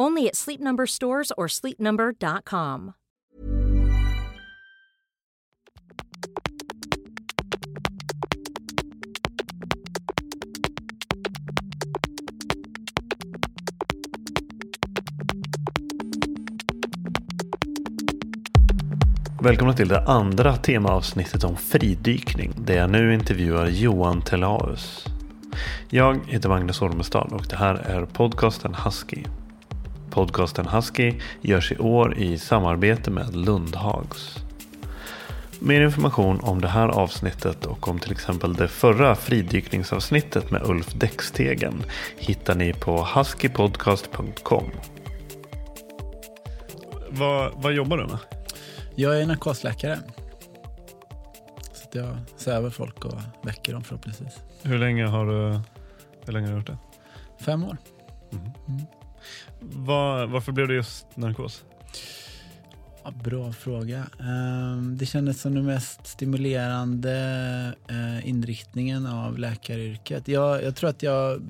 Only at Sleep Number stores or sleepnumber.com. Välkomna till det andra temaavsnittet om fridykning där jag nu intervjuar Johan Telaus. Jag heter Magnus Ormestad och det här är podcasten Husky. Podcasten Husky görs i år i samarbete med Lundhags. Mer information om det här avsnittet och om till exempel det förra fridykningsavsnittet med Ulf Däckstegen hittar ni på huskypodcast.com. Vad, vad jobbar du med? Jag är narkosläkare. Så att jag söver folk och väcker dem förhoppningsvis. Hur länge har du, hur länge har du gjort det? Fem år. Var, varför blev det just narkos? Ja, bra fråga. Ehm, det kändes som den mest stimulerande eh, inriktningen av läkaryrket. Jag, jag tror att jag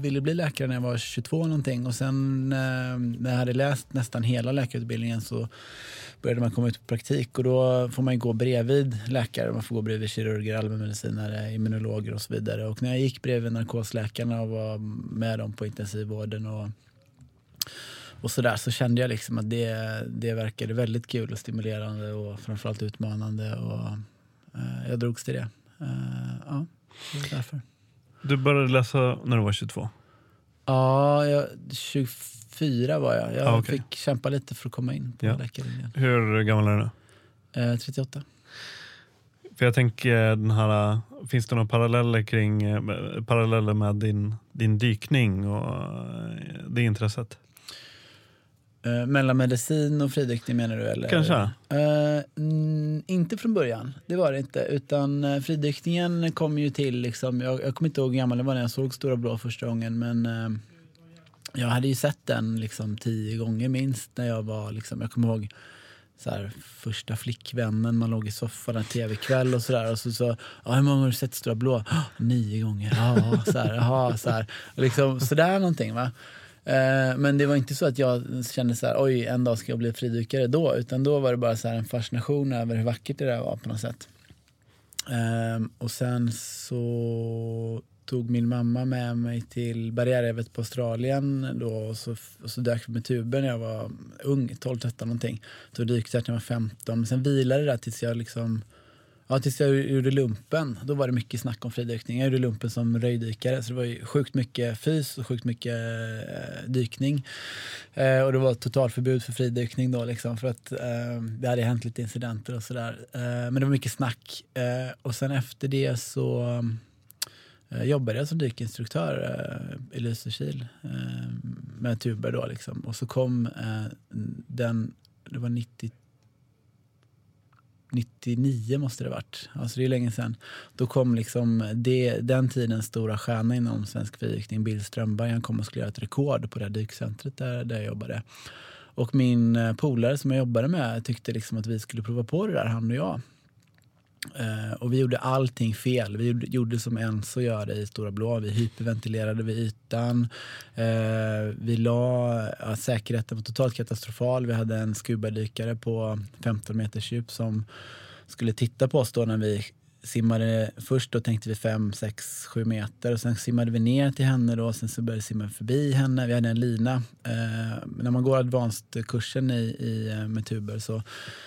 ville bli läkare när jag var 22 någonting och sen eh, när jag hade läst nästan hela läkarutbildningen så började man komma ut på praktik och då får man ju gå bredvid läkare. Man får gå bredvid kirurger, allmänmedicinare, immunologer och så vidare. Och när jag gick bredvid narkosläkarna och var med dem på intensivvården och och sådär så kände jag liksom att det, det verkade väldigt kul och stimulerande och framförallt utmanande. Och, eh, jag drogs till det. Eh, ja, därför. Du började läsa när du var 22? Ja, jag, 24 var jag. Jag Ah, okej. fick kämpa lite för att komma in på Ja. läkarlinjen. Hur gammal är du nu? Eh, 38. För jag tänker den här, finns det några paralleller kring eh, paralleller med din, din dykning och eh, det intresset? Eh, mellan medicin och fridykning menar du? Eller? Kanske. Eh, mm, inte från början, det var det inte. Utan uh, fridykningen kom ju till, liksom, jag, jag kommer inte ihåg hur gammal jag var när jag såg Stora Blå första gången. Men eh, jag hade ju sett den liksom, tio gånger minst när jag var, liksom, jag kommer ihåg så här, första flickvännen, man låg i soffan en tv-kväll och sådär. Och så, så ja, hur många har du sett Stora Blå? "Ah, nio gånger. Ja, så här, jaha, så här. Liksom, sådär någonting va. Eh, men det var inte så att jag kände så här, oj, en dag ska jag bli fridykare då. Utan då var det bara så här en fascination över hur vackert det där var på något sätt. Ehm, och sen så tog min mamma med mig till barriärrevet på Australien då och så, och så dök vi med tuber när jag var ung, 12-13 någonting. Då dykte jag när jag var 15. Men sen vilade det där tills jag liksom Ja, tills jag gjorde lumpen. Då var det mycket snack om fridykning. Jag gjorde lumpen som röjdykare så det var ju sjukt mycket fys och sjukt mycket eh, dykning. Eh, och det var totalförbud för fridykning då liksom för att eh, det hade hänt lite incidenter och sådär. Eh, men det var mycket snack. Eh, och sen efter det så eh, jobbade jag som dykinstruktör eh, i Lysekil eh, med tuber då liksom. Och så kom eh, den, det var 90 99 måste det varit. Alltså det är länge sedan. Då kom liksom det, den tidens stora stjärna inom svensk fridykning, Bill Strömberg. Han kom och skulle göra ett rekord på det här dykcentret där, där jag jobbade. Och min eh, polare som jag jobbade med tyckte liksom att vi skulle prova på det där, han och jag. Uh, och vi gjorde allting fel. Vi gjorde, gjorde som Enzo gör i Stora Blå. Vi hyperventilerade vid ytan. Uh, vi la ja, säkerheten var totalt katastrofal. Vi hade en skubadykare på 15 meters djup som skulle titta på oss då när vi simmade först då tänkte vi 5, 6, 7 meter och sen simmade vi ner till henne då. Sen så började vi simma förbi henne. Vi hade en lina. Eh, när man går advanced-kursen i, i, eh, med tuber så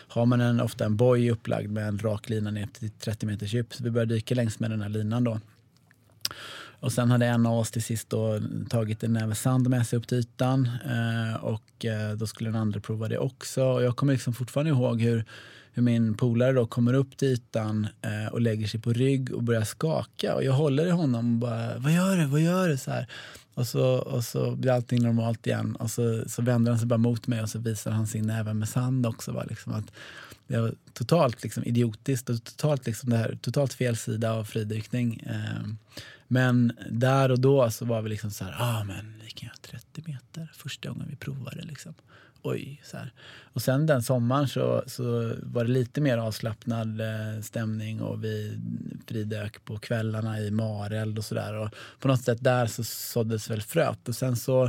har man en, ofta en boj upplagd med en rak lina ner till 30 meters djup. Så vi började dyka längs med den här linan då. Och sen hade en av oss till sist då tagit en näve sand med sig upp till ytan eh, och eh, då skulle den andra prova det också. Och jag kommer liksom fortfarande ihåg hur hur min polare då kommer upp till ytan eh, och lägger sig på rygg och börjar skaka. Och jag håller i honom och bara, vad gör du, vad gör du? Så här. Och så, och så blir allting normalt igen. Och så, så vänder han sig bara mot mig och så visar han sin näve med sand också. Va? Liksom att det var totalt liksom, idiotiskt och totalt, liksom, det här, totalt fel sida av fridykning. Eh, men där och då så var vi liksom så här, ah, men vi kan göra 30 meter första gången vi provade. Liksom oj. Så här. Och sen den sommaren så, så var det lite mer avslappnad eh, stämning och vi fridök på kvällarna i Mareld och sådär. På något sätt där så såddes väl fröet. Och sen så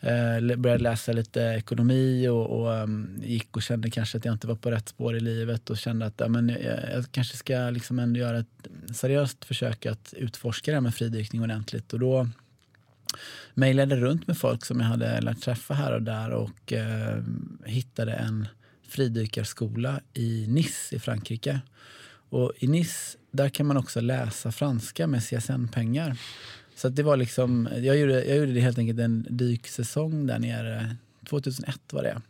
eh, började jag läsa lite ekonomi och, och um, gick och kände kanske att jag inte var på rätt spår i livet och kände att ja, men jag, jag kanske ska liksom ändå göra ett seriöst försök att utforska det här med fridykning ordentligt. Och då mejlade runt med folk som jag hade lärt träffa här och där och eh, hittade en fridykarskola i Nice i Frankrike. Och i Nice där kan man också läsa franska med CSN-pengar. Så det var liksom, jag gjorde, jag gjorde det helt enkelt en dyksäsong där nere. 2001 var det.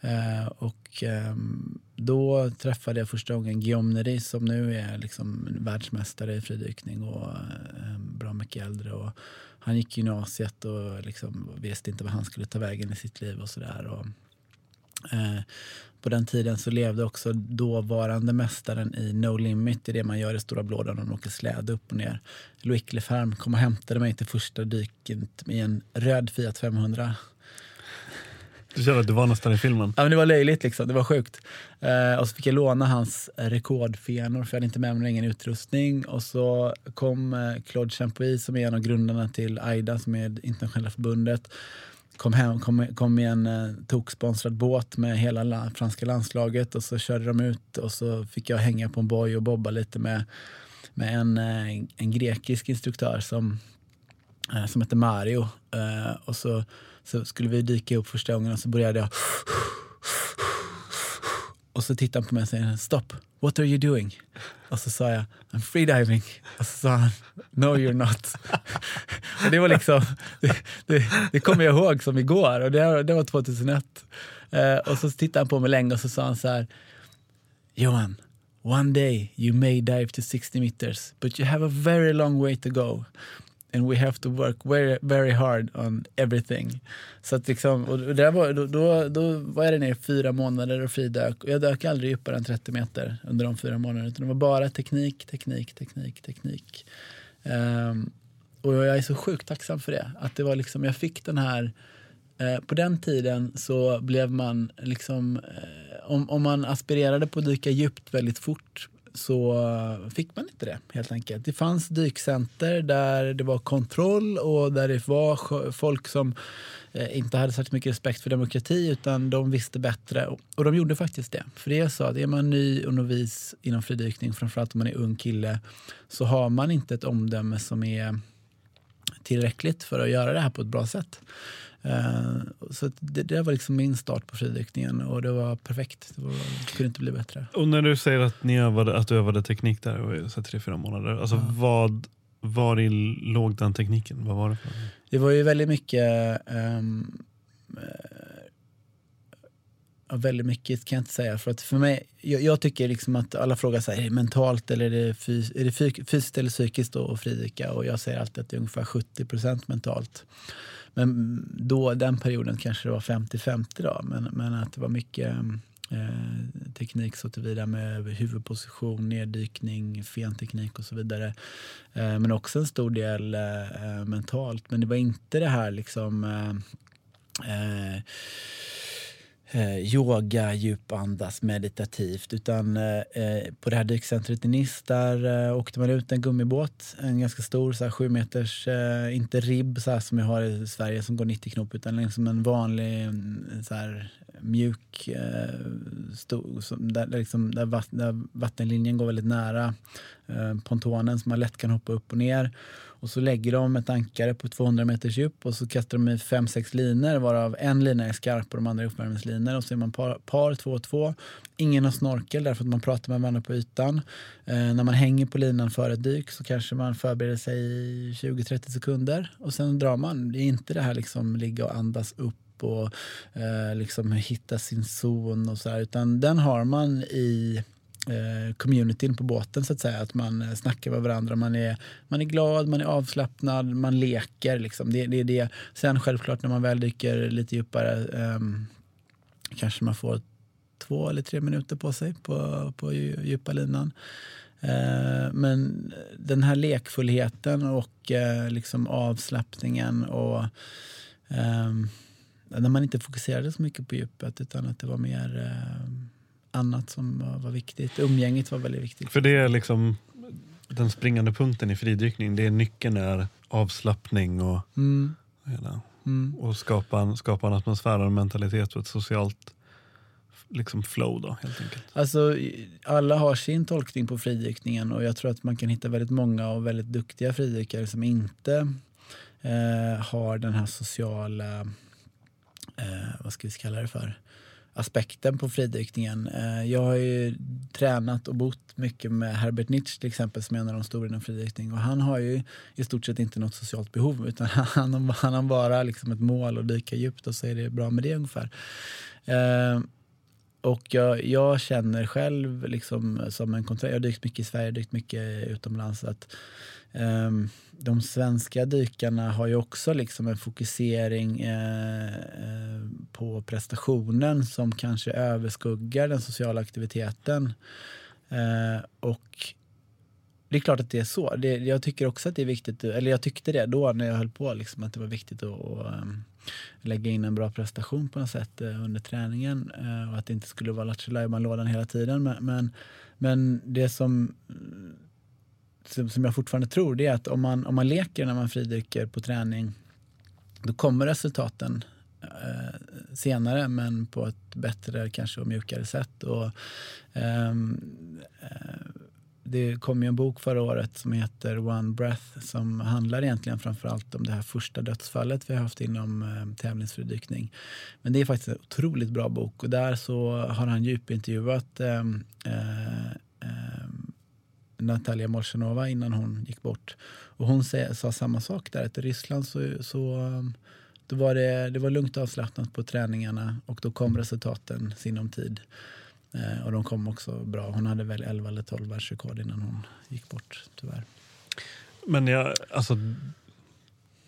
Eh, och eh, då träffade jag första gången Guillaume Neri som nu är liksom världsmästare i fridykning och eh, bra mycket äldre. Och han gick gymnasiet och liksom visste inte vad han skulle ta vägen i sitt liv och sådär. Eh, på den tiden så levde också dåvarande mästaren i No Limit, det är det man gör i Stora Blå där man åker släde upp och ner. Loic kom och hämtade mig till första dyket i en röd Fiat 500 du kände att du var nästan i filmen? Ja, men det var löjligt, liksom. det var sjukt. Eh, och så fick jag låna hans rekordfenor för jag hade inte med mig någon egen utrustning. Och så kom eh, Claude Champuis som är en av grundarna till AIDA som är det internationella förbundet. Kom, hem, kom, kom i en eh, toksponsrad båt med hela la, franska landslaget och så körde de ut och så fick jag hänga på en boj och bobba lite med, med en, eh, en grekisk instruktör som, eh, som heter Mario. Eh, och så så skulle vi dyka upp första gången och så började jag och så tittade han på mig och säger stopp, what are you doing?” Och så sa jag “I'm freediving” och så sa han “No you're not”. och det var liksom, det, det, det kommer jag ihåg som igår och det, det var 2001. Eh, och så tittade han på mig länge och så sa han så här “Johan, one day you may dive to 60 meters but you have a very long way to go” and we have to work very, very hard on everything. Så att liksom, och där var, då, då, då var jag där nere i fyra månader och fridök. Och jag dök aldrig djupare än 30 meter under de fyra månaderna. Utan det var bara teknik, teknik, teknik, teknik. Um, och jag är så sjukt tacksam för det. Att det var liksom, jag fick den här... Eh, på den tiden så blev man liksom... Eh, om, om man aspirerade på att dyka djupt väldigt fort så fick man inte det helt enkelt. Det fanns dykcenter där det var kontroll och där det var folk som eh, inte hade särskilt mycket respekt för demokrati utan de visste bättre. Och de gjorde faktiskt det. För det är så att är man ny och novis inom fridykning, framförallt om man är ung kille, så har man inte ett omdöme som är tillräckligt för att göra det här på ett bra sätt. Uh, så det, det, var liksom min start på fridykningen och det var perfekt. Det, var, det kunde inte bli bättre. Och när du säger att, ni övade, att du övade teknik där i tre, fyra månader, alltså ja. vad, var i låg den tekniken? Vad var det för? Det var ju väldigt mycket um, väldigt mycket kan jag inte säga. För att för mig, jag, jag tycker liksom att alla frågar så här, är det mentalt eller är det, fys är det fysiskt eller psykiskt att fridyka? Och jag säger alltid att det är ungefär 70% mentalt. Men då, den perioden kanske det var 50-50 Men, men att det var mycket eh, teknik så tillvida med huvudposition, neddykning, fenteknik och så vidare. Eh, men också en stor del eh, mentalt. Men det var inte det här liksom eh, eh, eh, yoga, djupandas, meditativt. Utan eh, eh på det här dykcentret i Nice där eh, åkte man ut en gummibåt, en ganska stor, så här, sju meters, eh, inte ribb så här, som vi har i Sverige som går 90 knop utan liksom en vanlig mm, så här, mjuk, eh, stor, som, där, liksom, där, vatt, där vattenlinjen går väldigt nära eh, pontonen så man lätt kan hoppa upp och ner. Och så lägger de ett ankare på 200 meters djup och så kastar de i fem sex linor varav en lina är skarp och de andra är uppvärmningslinor. Och så är man par, par två och två. Ingen har snorkel därför att man pratar med varandra på ytan. Eh, när man hänger på linan före ett dyk så kanske man förbereder sig i 20-30 sekunder och sen drar man. Det är inte det här liksom ligga och andas upp och eh, liksom hitta sin zon och så här, utan den har man i eh, communityn på båten så att säga. Att man eh, snackar med varandra, man är, man är glad, man är avslappnad, man leker. Liksom. Det, det det. Sen självklart när man väl dyker lite djupare eh, kanske man får två eller tre minuter på sig på, på djupa linan. Eh, men den här lekfullheten och eh, liksom avslappningen och ehm, när man inte fokuserade så mycket på djupet utan att det var mer ehm, annat som var, viktigt. Umgänget var väldigt viktigt. För det är liksom den springande punkten i fridykning. Det är nyckeln är avslappning och, mm. Hela, mm. och skapa, en, skapa en atmosfär och en mentalitet och ett socialt liksom flow då helt enkelt? Alltså, alla har sin tolkning på fridykningen och jag tror att man kan hitta väldigt många och väldigt duktiga fridykare som inte eh, har den här sociala, eh, vad ska vi kalla det för, aspekten på fridykningen. Eh, jag har ju tränat och bott mycket med Herbert Nitsch till exempel som är en av de stora inom fridykning och han har ju i stort sett inte något socialt behov utan han, han har bara liksom ett mål att dyka djupt och så är det bra med det ungefär. Eh, och jag, jag, känner själv liksom som en kontrast, jag har dykt mycket i Sverige, dykt mycket utomlands, att Ehm, de svenska dykarna har ju också liksom en fokusering eh, eh, på prestationen som kanske överskuggar den sociala aktiviteten. Eh, och det är klart att det är så. Det, jag tycker också att det är viktigt, eller jag tyckte det då när jag höll på, liksom, att det var viktigt att, att ehm, lägga in en bra prestation på något sätt under träningen och att det inte skulle vara lattjo lådan hela tiden. Men, men, men det som som jag fortfarande tror, det är att om man, om man leker när man fridyker på träning, då kommer resultaten eh, senare men på ett bättre kanske och mjukare sätt. Och, ehm, eh, det kom ju en bok förra året som heter One Breath som handlar egentligen framförallt om det här första dödsfallet vi har haft inom eh, tävlingsfridykning. Men det är faktiskt en otroligt bra bok och där så har han djupintervjuat ehm, eh, eh, Natalia Molchanova innan hon gick bort. Och hon sa samma sak där, att i Ryssland så, så um, då var det, det var lugnt och avslappnat på träningarna och då kom resultaten sinom tid. Eh, och de kom också bra. Hon hade väl 11 eller 12 världsrekord innan hon gick bort, tyvärr. Men jag, alltså,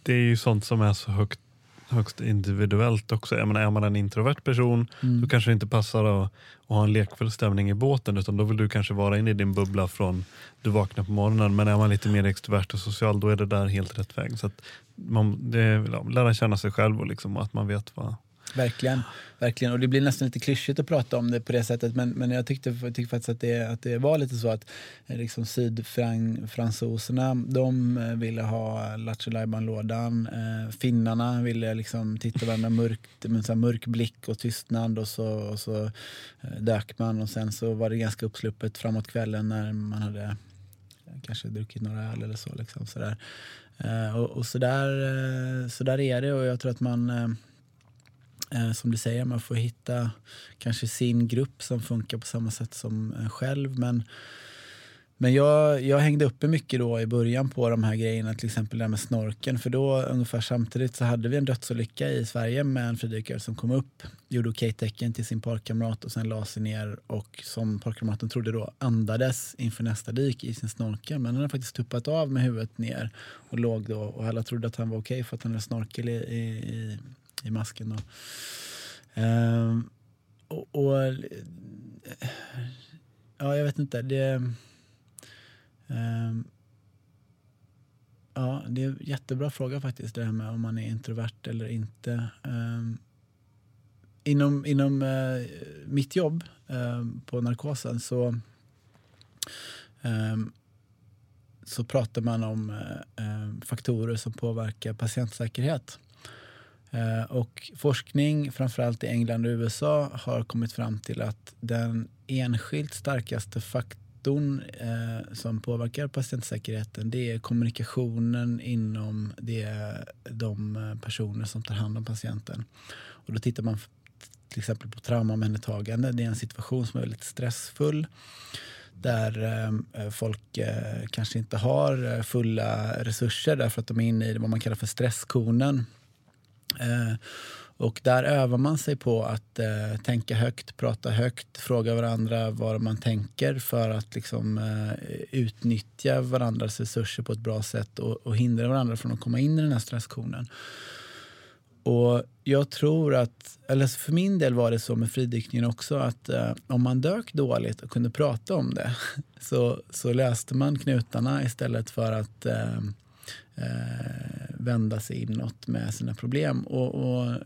det är ju sånt som är så högt högst individuellt också. Jag menar, är man en introvert person mm. då kanske det inte passar att, att, ha en lekfull stämning i båten utan då vill du kanske vara inne i din bubbla från du vaknar på morgonen. Men är man lite mer extrovert och social då är det där helt rätt väg. Så man, det är, lära känna sig själv och liksom, att man vet vad, Verkligen. Verkligen. Och det blir nästan lite klyschigt att prata om det på det sättet men, men jag tyckte, tyckte faktiskt att det, att det var lite så att eh, liksom sydfransoserna de eh, ville ha Lattjo lådan eh, Finnarna ville liksom titta varandra mörkt, med så mörk blick och tystnad och så, och så eh, dök man och sen så var det ganska uppsluppet framåt kvällen när man hade eh, kanske druckit några öl eller så. Liksom, sådär. Eh, och, och så, där, så där är det och jag tror att man Eh, som du säger, man får hitta kanske sin grupp som funkar på samma sätt som en själv. Men, men jag, jag hängde uppe mycket då i början på de här grejerna, till exempel det här med snorken. För då ungefär samtidigt så hade vi en dödsolycka i Sverige med en fridykare som kom upp, gjorde okej-tecken till sin parkamrat och sen la sig ner och som parkamraten trodde då andades inför nästa dyk i sin snorkel. Men han hade faktiskt tuppat av med huvudet ner och låg då och alla trodde att han var okej för att han hade snorkel i, i i i masken. Då. Ehm, och, och, ja, jag vet inte. Det, ehm, ja, det är en jättebra fråga faktiskt, det här med om man är introvert eller inte. Ehm, inom inom eh, mitt jobb eh, på narkosen så, eh, så pratar man om eh, faktorer som påverkar patientsäkerhet. Eh, och forskning, framförallt i England och USA, har kommit fram till att den enskilt starkaste faktorn eh, som påverkar patientsäkerheten det är kommunikationen inom det, de eh, personer som tar hand om patienten. Och då tittar man till exempel på traumaomhändertagande. Det är en situation som är väldigt stressfull där eh, eh folk eh, kanske inte har fulla resurser därför att de är inne i vad man kallar för stresskonen. Eh, och där övar man sig på att eh, tänka högt, prata högt, fråga varandra vad man tänker för att liksom, eh, utnyttja varandras resurser på ett bra sätt och, och, hindra varandra från att komma in i den här stresskonen. Och jag tror att, eller för min del var det så med fridykningen också, att eh, om man dök dåligt och kunde prata om det så, så löste man knutarna istället för att eh, eh, vända sig inåt med sina problem. Och, och,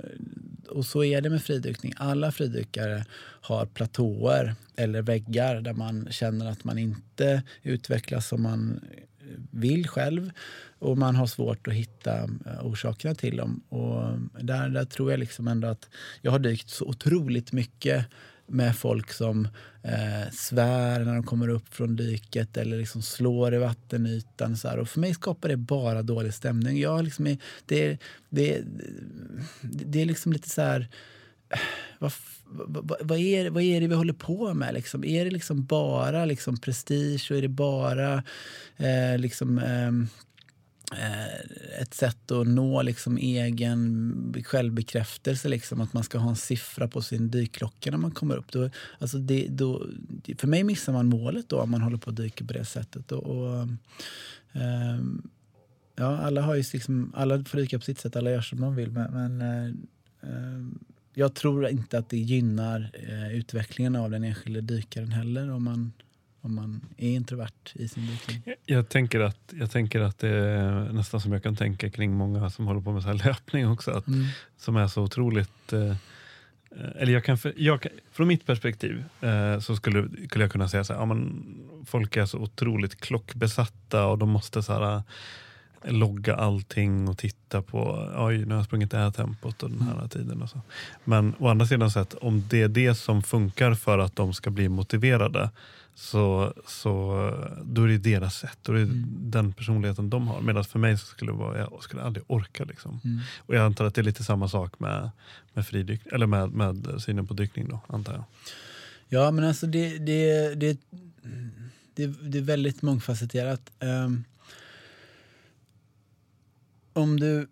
och, så är det med fridykning. Alla fridykare har platåer eller väggar där man känner att man inte utvecklas som man vill själv och man har svårt att hitta eh, orsakerna till dem. Och där, där tror jag liksom ändå att jag har dykt så otroligt mycket med folk som eh, svär när de kommer upp från dyket eller liksom slår i vattenytan. Så här. Och för mig skapar det bara dålig stämning. Jag liksom det, det, det är liksom lite så här... Eh, vad, vad, vad, är, vad är det vi håller på med? Liksom? Är det liksom bara liksom prestige och är det bara eh, liksom, Eh, Eh, ett sätt att nå liksom egen självbekräftelse. Liksom, att man ska ha en siffra på sin dykklocka när man kommer upp. Då, alltså det, då, för mig missar man målet då om man håller på att dyka på det sättet. Och, och um, ja, alla, har ju liksom, alla får dyka på sitt sätt, alla gör som de vill. Men, men eh, ehm, jag tror inte att det gynnar uh, utvecklingen av den enskilde dykaren heller om man om man är introvert i sin dykning? Jag tänker, att, jag tänker att det är nästan som jag kan tänka kring många som håller på med så här löpning också. Att, mm. Som är så otroligt... Eh, eller jag kan, jag, från mitt perspektiv eh, så skulle, skulle jag kunna säga så här, ja, men folk är så otroligt klockbesatta och de måste så här, logga allting och titta på, oj nu har jag sprungit det här tempot och den här mm. tiden. Och så. Men å andra sidan sett, om det är det som funkar för att de ska bli motiverade så, så då är det deras sätt. Då är det mm. den personligheten de har. Medan för mig så skulle det vara, jag skulle aldrig orka. Liksom. Mm. Och jag antar att det är lite samma sak med, med, fridyk, eller med, med synen på dykning. Då, antar jag. Ja, men alltså det, det, det, det, det är väldigt mångfacetterat. Um, om, du,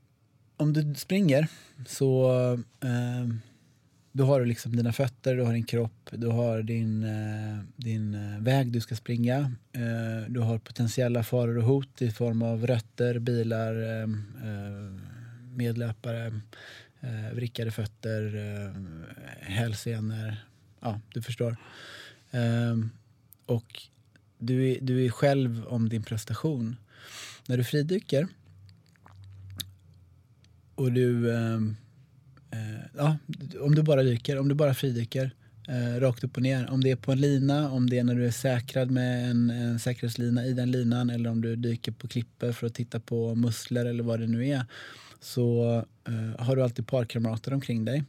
om du springer så um, då har du liksom dina fötter, du har din kropp, du har din, eh, din eh, väg du ska springa. Eh, du har potentiella faror och hot i form av rötter, bilar, ehm, medlöpare, vrickade fötter, hälsenor. Ja, du förstår. Ehm, och du är, du är själv om din prestation. När du fridyker och du eh, Eh, ja, om du bara dyker, om du bara fridyker eh, rakt upp och ner. Om det är på en lina, om det är när du är säkrad med en, en säkerhetslina i den linan eller om du dyker på klippor för att titta på musslor eller vad det nu är så eh, har du alltid parkamrater omkring dig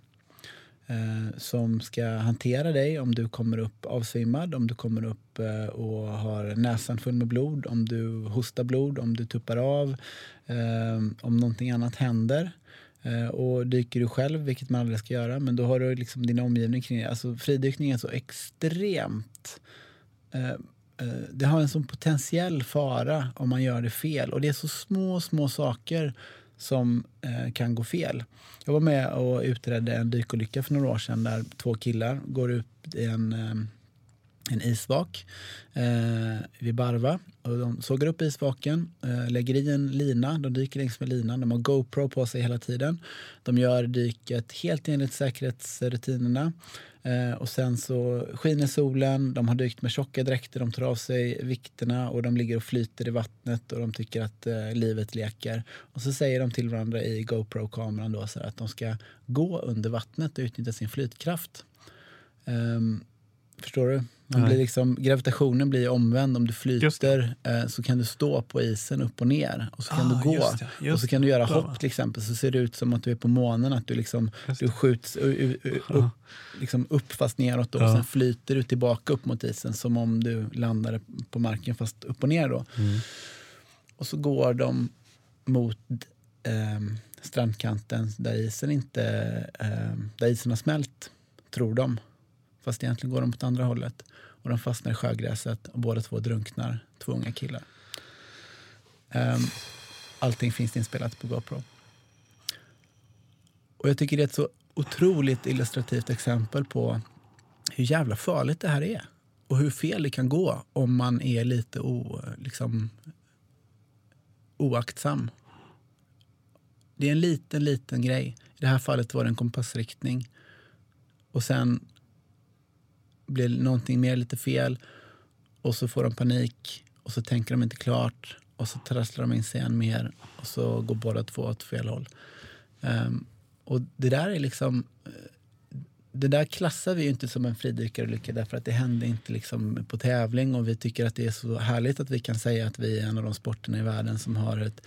eh, som ska hantera dig om du kommer upp avsvimmad, om du kommer upp eh, och har näsan full med blod, om du hostar blod, om du tuppar av, eh, om någonting annat händer. Eh, och dyker du själv, vilket man aldrig ska göra, men då har du liksom din omgivning kring dig. Alltså fridykning är så extremt... Eh, eh, det har en sån potentiell fara om man gör det fel. Och det är så små, små saker som eh, kan gå fel. Jag var med och utredde en dykolycka för några år sedan där två killar går ut i en, eh, en isvak eh, vid Barva. Och de sågar upp isvaken, eh, lägger i en lina, de dyker längs med linan. De har GoPro på sig hela tiden. De gör dyket helt enligt säkerhetsrutinerna. Eh, och sen så skiner solen, de har dykt med tjocka dräkter, de tar av sig vikterna och de ligger och flyter i vattnet och de tycker att eh, livet leker. Och så säger de till varandra i GoPro-kameran då så att de ska gå under vattnet och utnyttja sin flytkraft. Um, Förstår du? Man blir liksom, gravitationen blir omvänd. Om du flyter eh, så kan du stå på isen upp och ner. Och så kan ah, du gå. Just det, just och så kan du göra hopp till exempel. Så ser det ut som att du är på månen. Att du, liksom, du skjuts upp, liksom upp fast neråt. Då, ja. Och sen flyter du tillbaka upp mot isen som om du landade på marken fast upp och ner. Då. Mm. Och så går de mot eh, strandkanten där isen, inte, eh, där isen har smält, tror de. Fast egentligen går de åt andra hållet. Och de fastnar i sjögräset och båda två drunknar. Två unga killar. Um, allting finns inspelat på GoPro. Och jag tycker det är ett så otroligt illustrativt exempel på hur jävla farligt det här är. Och hur fel det kan gå om man är lite o, liksom, oaktsam. Det är en liten, liten grej. I det här fallet var det en kompassriktning. Och sen blir någonting mer lite fel och så får de panik och så tänker de inte klart och så trasslar de in sig än mer och så går båda två åt fel håll. Um, och det där är liksom... Eh, det där klassar vi ju inte som en fridykarolycka därför att det hände inte liksom på tävling och vi tycker att det är så härligt att vi kan säga att vi är en av de sporterna i världen som har ett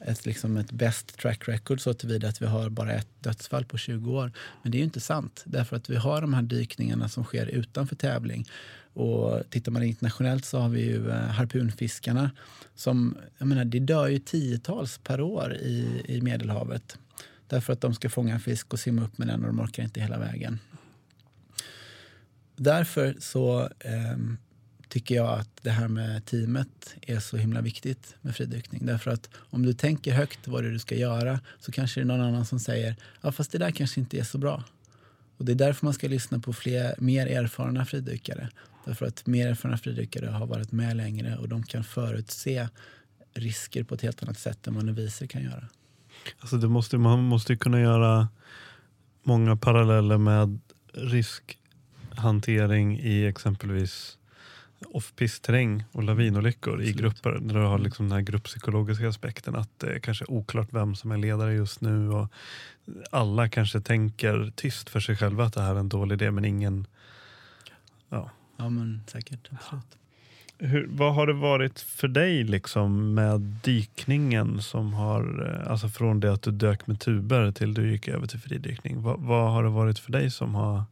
ett, liksom ett best track record så tillvida att vi har bara ett dödsfall på 20 år. Men det är ju inte sant därför att vi har de här dykningarna som sker utanför tävling. Och tittar man internationellt så har vi ju eh, harpunfiskarna som, jag menar, det dör ju tiotals per år i, i Medelhavet. Därför att de ska fånga en fisk och simma upp med den och de orkar inte hela vägen. Därför så eh, tycker jag att det här med teamet är så himla viktigt med fridykning. Därför att om du tänker högt vad det är du ska göra så kanske det är någon annan som säger ja fast det där kanske inte är så bra. Och det är därför man ska lyssna på fler, mer erfarna fridykare. Därför att mer erfarna fridykare har varit med längre och de kan förutse risker på ett helt annat sätt än vad noviser kan göra. Alltså det måste, man måste kunna göra många paralleller med riskhantering i exempelvis off-pist-terräng och lavinolyckor Absolut. i grupper. Där du har liksom den här grupppsykologiska aspekten att det är kanske är oklart vem som är ledare just nu. Och alla kanske tänker tyst för sig själva att det här är en dålig idé men ingen... Ja, ja men säkert. Absolut. Hur, vad har det varit för dig liksom med dykningen som har, eh, alltså från det att du dök med tuber till du gick över till fridykning. Vad, vad har det varit för dig som har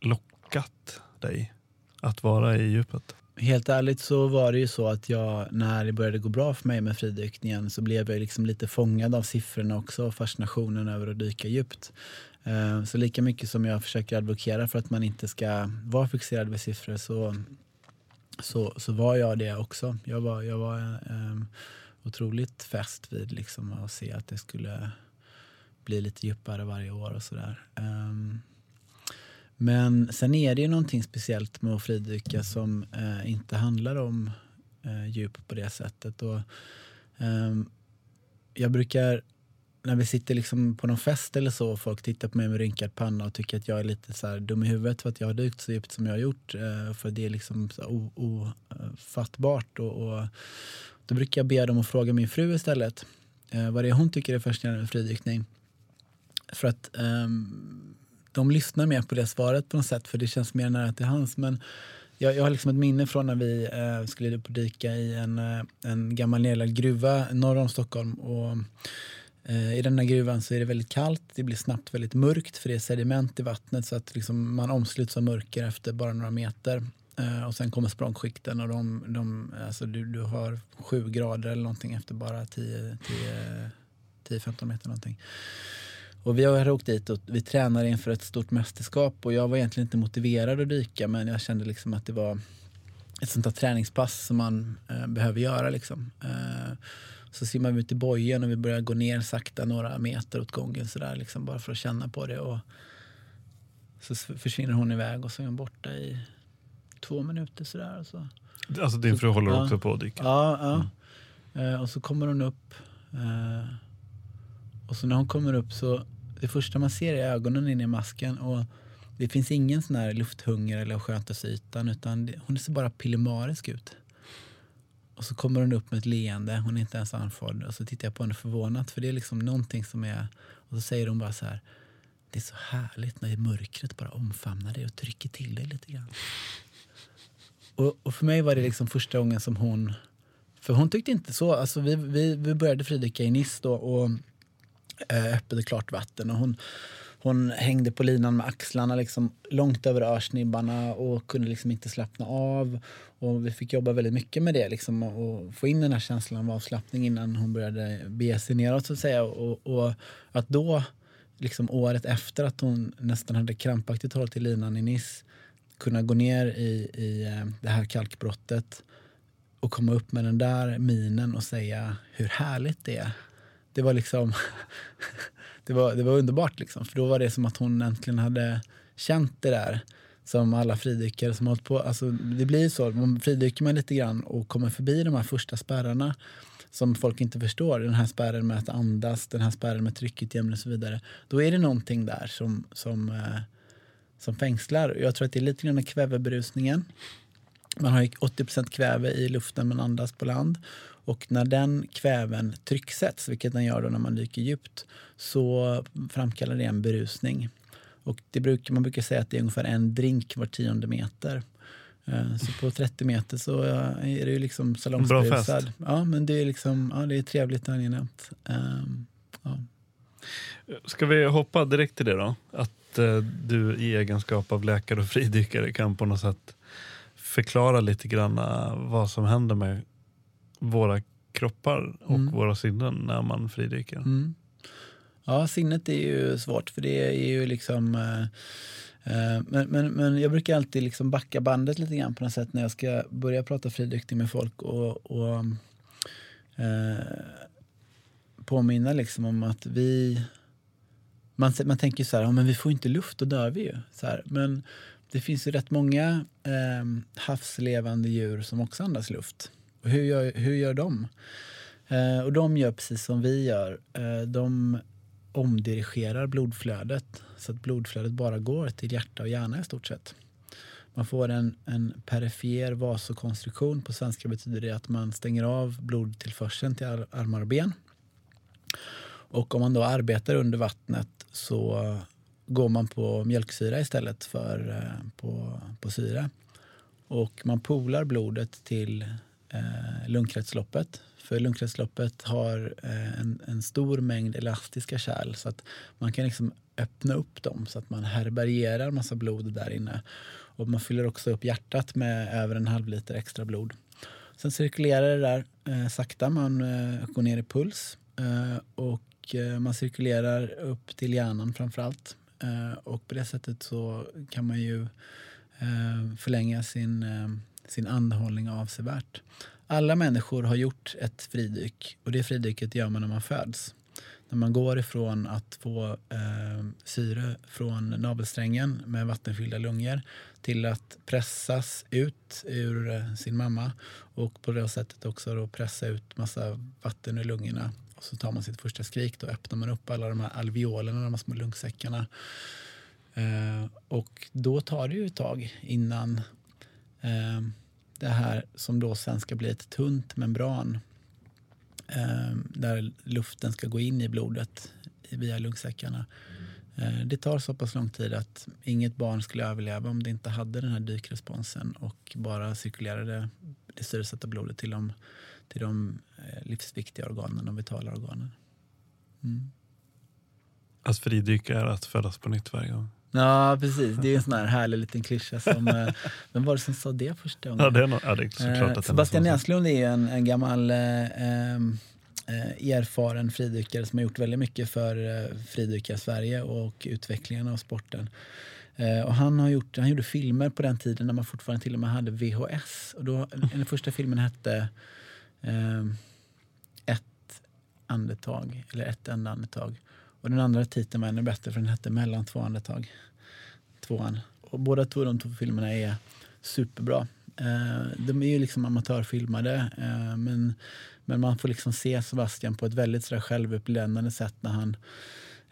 lockat dig? Att vara i djupet? Helt ärligt så var det ju så att jag, när det började gå bra för mig med fridykningen så blev jag liksom lite fångad av siffrorna också och fascinationen över att dyka djupt. Eh, så lika mycket som jag försöker advokera för att man inte ska vara fixerad vid siffror så, så, så var jag det också. Jag var, jag var eh, otroligt fäst vid liksom att se att det skulle bli lite djupare varje år och sådär. Um, men sen är det ju någonting speciellt med att fridyka som eh, inte handlar om eh, djup på det sättet. Och, eh, jag brukar, när vi sitter liksom på någon fest eller så och folk tittar på mig med rynkad panna och tycker att jag är lite så här dum i huvudet för att jag har dykt så djupt som jag har gjort. Eh, för det är liksom ofattbart. Och, och, då brukar jag be dem att fråga min fru istället eh, vad det är hon tycker är fascinerande med fridykning. För att um, de lyssnar mer på det svaret på något sätt för det känns mer nära till hands. Men jag, jag har liksom ett minne från när vi eh, skulle upp och dyka i en, eh, en gammal nedlagd gruva norr om Stockholm. Och, eh, I den här gruvan så är det väldigt kallt, det blir snabbt väldigt mörkt för det är sediment i vattnet så att liksom man omsluts av mörker efter bara några meter. Eh, och sen kommer språngskikten och de, de, alltså du, du har sju grader eller någonting efter bara 10-15 meter någonting. Och vi har åkt dit och vi tränar inför ett stort mästerskap och jag var egentligen inte motiverad att dyka men jag kände liksom att det var ett sånt där träningspass som man eh, behöver göra. Liksom. Eh, så simmar vi ut i bojen och vi börjar gå ner sakta några meter åt gången så där, liksom, bara för att känna på det. Och så försvinner hon iväg och så är hon borta i två minuter sådär. Och så. Alltså din fru håller Ja. också på att dyka? Ja, ja. Eh, och så kommer hon upp. Eh, och så när hon kommer upp så, det första man ser är ögonen inne i masken. Och det finns ingen sån här lufthunger eller skönt utan det, hon ser bara pillemarisk ut. Och så kommer hon upp med ett leende, hon är inte ens andfådd. Och så tittar jag på henne förvånat för det är liksom någonting som är... Och så säger hon bara så här, det är så härligt när mörkret bara omfamnar dig och trycker till dig lite grann. Och, och för mig var det liksom första gången som hon... För hon tyckte inte så. Alltså vi, vi, vi började fridyka i Nice då och Eh, öppet och klart vatten. Och hon, hon hängde på linan med axlarna liksom långt över örsnibbarna och kunde liksom inte slappna av. Och vi fick jobba väldigt mycket med det liksom, och få in den här känslan av avslappning innan hon började bege sig neråt. Så att säga. Och, och att då, liksom året efter att hon nästan hade krampaktigt hållit i linan i Nice kunna gå ner i, i eh, det här kalkbrottet och komma upp med den där minen och säga hur härligt det är. Det var liksom det var, det var underbart liksom. För då var det som att hon äntligen hade känt det där som alla fridykare som har hållit på. Alltså, det blir ju så, man fridyker man lite grann och kommer förbi de här första spärrarna som folk inte förstår. Den här spärren med att andas, den här spärren med tryckutjämning och så vidare. Då är det någonting där som, som, eh, som fängslar. Jag tror att det är lite grann kväveberusningen. Man har ju 80% kväve i luften man andas på land. Och när den kväven trycksätts, vilket den gör då när man dyker djupt, så framkallar det en berusning. Och det brukar, man brukar säga att det är ungefär en drink var tionde meter. Eh, Så på 30 meter så är det ju liksom salongsberusad. Ja, men det är liksom, ja, det är trevligt och angenämt. Ehm, ja. Ska vi hoppa direkt till det då? Att eh, du i egenskap av läkare och fridykare kan på något sätt förklara lite grann eh, vad som händer med våra kroppar och Mm. våra sinnen när man fridyker. Mm. Ja, sinnet är ju svårt för det är ju liksom... eh, eh, men, men, men jag brukar alltid liksom backa bandet lite grann på något sätt när jag ska börja prata fridykning med folk och, och eh, påminna liksom om att vi... Man, man tänker så här, ja, men vi får inte luft, då dör vi ju. Så här, men det finns ju rätt många eh, havslevande djur som också andas luft. Och hur, gör, hur gör de? Eh, och de gör precis som vi gör. Eh, de omdirigerar blodflödet så att blodflödet bara går till hjärta och hjärna i stort sett. Man får en, en perifer vasokonstruktion. På svenska betyder det att man stänger av blodtillförseln till ar- armar och ben. Och om man då arbetar under vattnet så går man på mjölksyra istället för eh, på, på syre. Och man polar blodet till eh, lungkretsloppet. För lungkretsloppet har eh, en, en stor mängd elastiska kärl så att man kan liksom öppna upp dem så att man härbärgerar massa blod där inne. Och man fyller också upp hjärtat med över en halv liter extra blod. Sen cirkulerar det där eh, sakta, man eh, går ner i puls eh, och eh, man cirkulerar upp till hjärnan framför allt. Eh, och på det sättet så kan man ju eh, förlänga sin, eh, sin andhållning avsevärt. Alla människor har gjort ett fridyk och det fridyket gör man när man föds. När man går ifrån att få eh, syre från navelsträngen med vattenfyllda lungor till att pressas ut ur eh, sin mamma och på det sättet också då pressa ut massa vatten ur lungorna. Och så tar man sitt första skrik, då öppnar man upp alla de här alveolerna, de här små lungsäckarna. Eh, och då tar det ju ett tag innan eh, det här som då sen ska bli ett tunt membran eh, där luften ska gå in i blodet via lungsäckarna. Eh, det tar så pass lång tid att inget barn skulle överleva om det inte hade den här dykresponsen och bara cirkulerade det syresatta blodet till de, till de eh, livsviktiga organen, de vitala organen. Mm. Att fridyka är att födas på nytt varje gång. Ja, precis. Det är en sån här härlig liten klyscha. Som, eh, vem var det som sa det första gången? Ja, det är, no- ja, det är såklart Eh, Sebastian Näslund är ju en, en gammal eh, erfaren fridykare som har gjort väldigt mycket för eh, fridykar-Sverige och utvecklingen av sporten. Och han, har gjort, han gjorde filmer på den tiden när man fortfarande till och med hade VHS. Och då, den första filmen hette Ehm, ett andetag, eller Ett enda andetag. Och den andra titeln var ännu bättre för den hette Mellan två andetag. Tvåan. Och båda två, de två filmerna är superbra. Eh, de är ju liksom amatörfilmade eh, men, men man får liksom se Sebastian på ett väldigt sådär självupländande sätt när han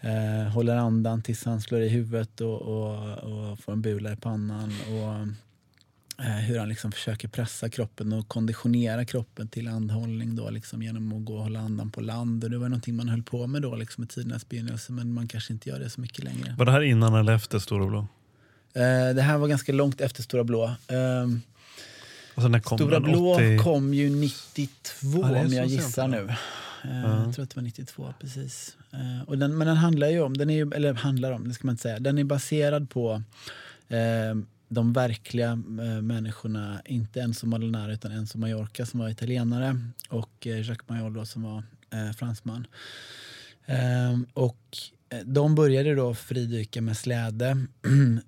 eh, håller andan tills han slår i huvudet och, och, och får en bula i pannan. Och, hur han liksom försöker pressa kroppen och konditionera kroppen till andhållning då, liksom, genom att gå och hålla andan på land. Och det var någonting man höll på med då liksom, i tidernas begynnelse men man kanske inte gör det så mycket längre. Var det här innan eller efter Stora Blå? Eh, det här var ganska långt efter Stora Blå. Eh, Stora Blå 80... kom ju 92 ja, om jag gissar nu. Uh, ja. Jag tror att det var 92, precis. Uh, och den, men den handlar ju om, den är ju, eller handlar om, det ska man inte säga, den är baserad på uh, de verkliga eh, människorna, inte en som Molinari utan en som Mallorca som var italienare och eh, Jacques Mayol då, som var eh, fransman. Ehm, och de började då fridyka med släde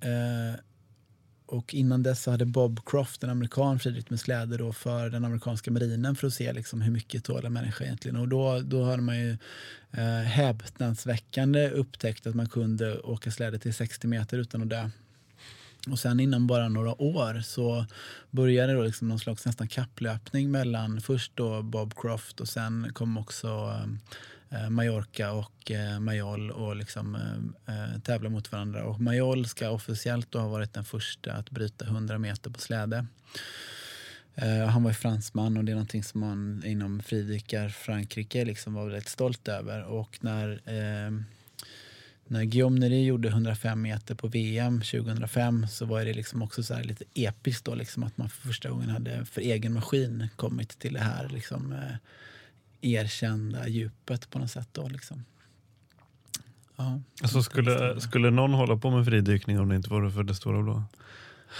och innan dess hade Bob Croft, en amerikan, fridykt med släde då för den amerikanska marinen för att se liksom hur mycket tål en människa egentligen. Och då, då hade man ju eh, häpnadsväckande upptäckt att man kunde åka släde till 60 meter utan att dö. Och sen inom bara några år så började då liksom någon slags nästan kapplöpning mellan först då Bob Croft och sen kom också eh, eh, Mallorca och eh, Mayol och liksom, eh, eh, tävla mot varandra. Och Mayol ska officiellt då ha varit den första att bryta 100 meter på släde. Eh, han var ju fransman och det är någonting som man inom fridykar Frankrike liksom var väldigt stolt över. Och när eh, när Guillaume Neri gjorde 105 meter på VM 2005 så var det liksom också så lite episkt då, liksom att man för första gången hade för egen maskin kommit till det här liksom, eh, erkända djupet på något sätt. Då, liksom. ja, alltså skulle, skulle någon hålla på med fridykning om det inte vore för det stora blå?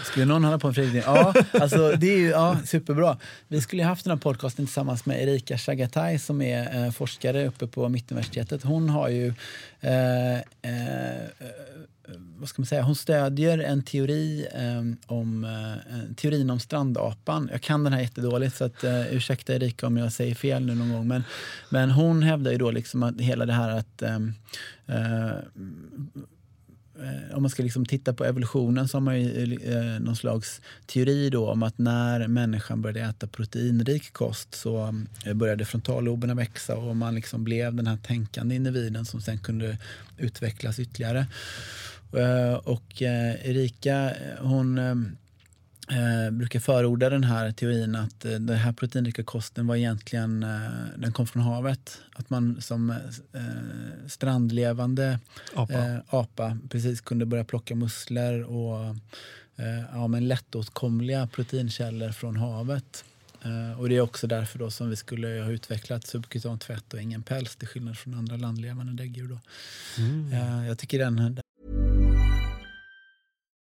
Skulle någon hålla på med fridykning? Ja, alltså, det är ju ja, superbra. Vi skulle haft den här podcasten tillsammans med Erika Chagatai som är eh, forskare uppe på Mittuniversitetet. Hon har ju eh, eh, vad ska man säga, hon stödjer en teori eh, om eh, teorin om strandapan. Jag kan den här jättedåligt så att, eh, ursäkta Erika om jag säger fel nu någon gång. Men, men hon hävdar ju då liksom att hela det här att eh, eh Eh, om man ska liksom titta på evolutionen så har man ju eh, eh, någon slags teori då om att när människan började äta proteinrik kost så eh, började frontalloberna växa och man liksom blev den här tänkande individen som sen kunde utvecklas ytterligare. Och Erika hon eh, brukar förorda den här teorin att eh, den här proteinrika kosten var egentligen, eh, den kom från havet. Att man som eh, strandlevande apa. apa precis kunde börja plocka musslor och ja, men lättåtkomliga proteinkällor från havet. och det är också därför då som vi skulle ha utvecklat subkutan tvätt och ingen päls till skillnad från andra landlevande däggdjur. Mm. jag tycker den,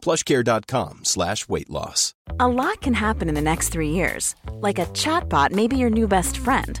plushcare.com slash weight loss. A lot can happen in the next three years. Like a chatbot may be your new best friend.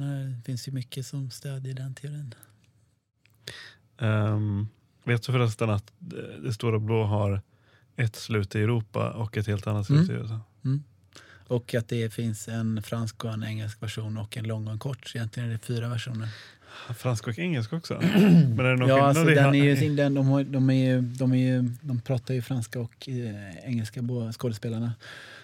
Det finns ju mycket som stödjer den teorin. Um, vet du förresten att det stora blå har ett slut i Europa och ett helt annat slut mm. i USA. Mm. Och att det finns en fransk och en engelsk version och en lång och en kort. Så egentligen är det fyra versioner. Fransk och engelska också? Men är det någon Ja, alltså den är ju, den, de, har- de, är ju, de, är ju, de pratar ju franska och eh, engelska båda skådespelarna.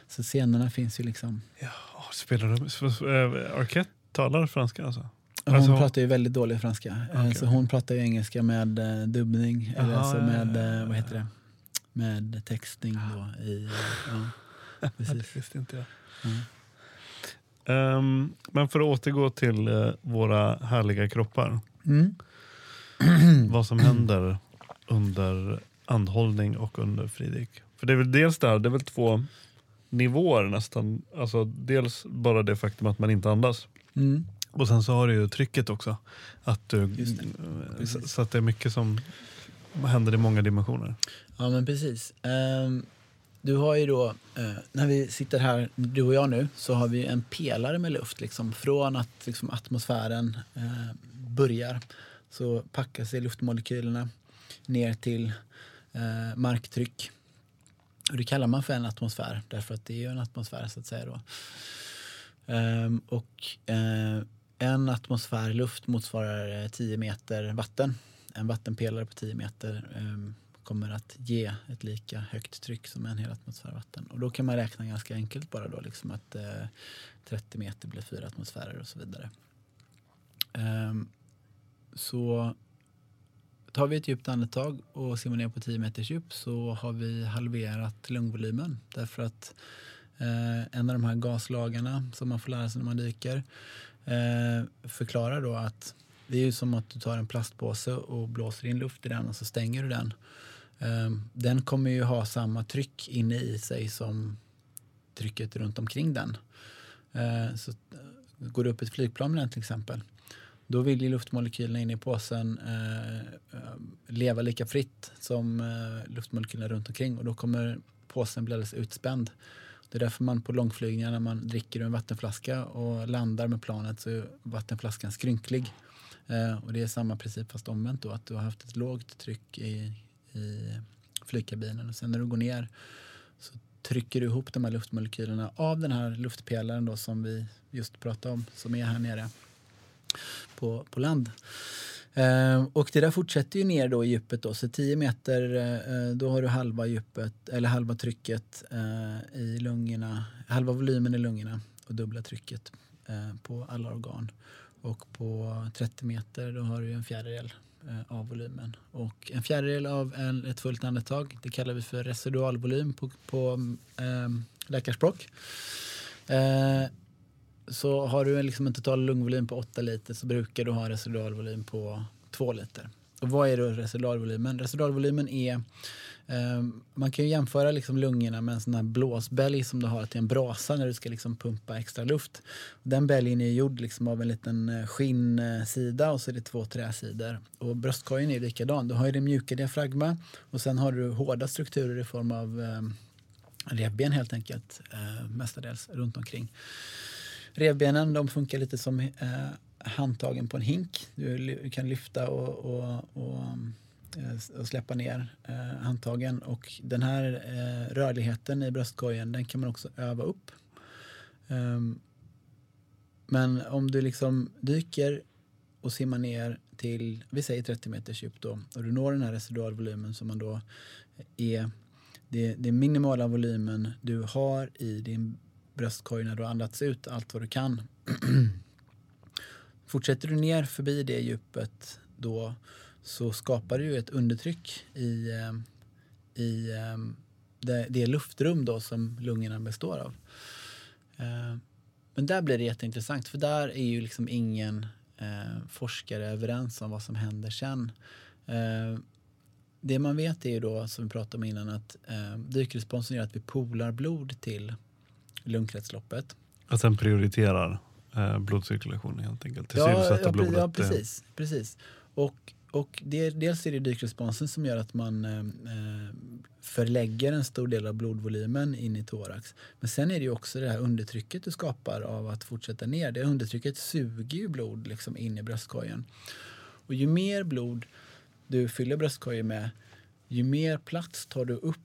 Så scenerna finns ju liksom. Ja, spelar de... s- eh, Arquette talar franska alltså? Hon Alltså- pratar ju väldigt dålig franska. Eh, Okej, så hon pratar ju engelska med eh, dubbning. eller alltså ja, med, eh, vad heter det? Med textning då i... Ja, Det precis. visste inte jag. Mm. Ehm, men för att återgå till eh, våra härliga kroppar. Mm. Vad som händer under andhållning och under fridyk. För det är väl dels där, det är väl två nivåer nästan. Alltså dels bara det faktum att man inte andas. Mm. Och sen så har du ju trycket också. Att du, eh, så, så att det är mycket som händer i många dimensioner. Ja men precis. Ehm, du har ju då, eh, när vi sitter här, du och jag nu, så har vi en pelare med luft. Liksom, från att liksom, atmosfären eh, börjar så packas sig luftmolekylerna ner till eh, marktryck. Och det kallar man för en atmosfär, därför att det är ju en atmosfär så att säga. Då. Um, och uh, en atmosfär luft motsvarar eh, 10 meter vatten. En vattenpelare på 10 meter um, kommer att ge ett lika högt tryck som en hel atmosfär vatten. Och då kan man räkna ganska enkelt bara då liksom att eh, uh, 30 meter blir 4 atmosfärer och så vidare. Um, så tar vi ett djupt andetag och simmar ner på 10 meters djup så har vi halverat lungvolymen därför att Eh, en av de här gaslagarna som man får lära sig när man dyker eh, förklarar då att det är ju som att du tar en plastpåse och blåser in luft i den och så stänger du den. Eh, den kommer ju ha samma tryck inne i sig som trycket runt omkring den. Eh, så eh, går det upp ett flygplan med den till exempel då vill ju luftmolekylerna inne i påsen eh, eh, leva lika fritt som eh, luftmolekylerna runt omkring och då kommer påsen bli alldeles utspänd. Det är därför man på långflygningar när man dricker ur en vattenflaska och landar med planet så är vattenflaskan skrynklig. Eh, och det är samma princip fast omvänt då att du har haft ett lågt tryck i, i flygkabinen och sen när du går ner så trycker du ihop de här luftmolekylerna av den här luftpelaren då som vi just pratade om som är här nere på, på land. Ehm, och det där fortsätter ju ner då i djupet då, så 10 meter eh, eh, då har du halva djupet eller halva trycket eh, i lungorna, halva volymen i lungorna och dubbla trycket eh, på alla organ. Och på 30 meter då har du en fjärdedel eh, av volymen. Och en fjärdedel av en, ett fullt andetag, det kallar vi för residualvolym på, på ehm, läkarspråk. Eh, så har du liksom en total lungvolym på 8 liter så brukar du ha en residualvolym på 2 liter. Och vad är då residualvolymen? Residualvolymen är eh, man kan ju jämföra liksom lungorna med en sån här blåsbälg som du har till en brasa när du ska liksom pumpa extra luft. Den bälgen är gjord liksom av en liten eh, skinnsida och så är det två träsidor. Och bröstkorgen är likadan. Du har ju det mjuka diafragma och sen har du hårda strukturer i form av eh, revben helt enkelt, eh, mestadels runt omkring. Revbenen de funkar lite som eh, handtagen på en hink. Du kan lyfta och, och, och, eh, och släppa ner eh, handtagen. Och den här eh, rörligheten i bröstkorgen den kan man också öva upp. Um, men om du liksom dyker och simmar ner till, vi säger 30 meters djup då, och du når den här residualvolymen som man då eh, är det, det minimala volymen du har i din bröstkorg när du har andats ut allt vad du kan. Fortsätter du ner förbi det djupet då så skapar du ett undertryck i, eh, i eh, det, det luftrum då som lungorna består av. Eh, men där blir det jätteintressant för där är ju liksom ingen forskare överens om vad som händer sen. Det man vet är ju då, som vi pratade om innan, att dykresponsen gör att vi polar blod till lungkretsloppet. Att den prioriterar eh, blodcirkulationen helt enkelt. Tillsyresätta ja, blodet. ja, eh, precis. precis. Och, och det, dels är det dykresponsen som gör att man eh, eh, förlägger en stor del av blodvolymen in i thorax. Men sen är det ju också det här undertrycket du skapar av att fortsätta ner. Det undertrycket suger ju blod liksom in i bröstkorgen. Och ju mer blod du fyller bröstkorgen med, ju mer plats tar du upp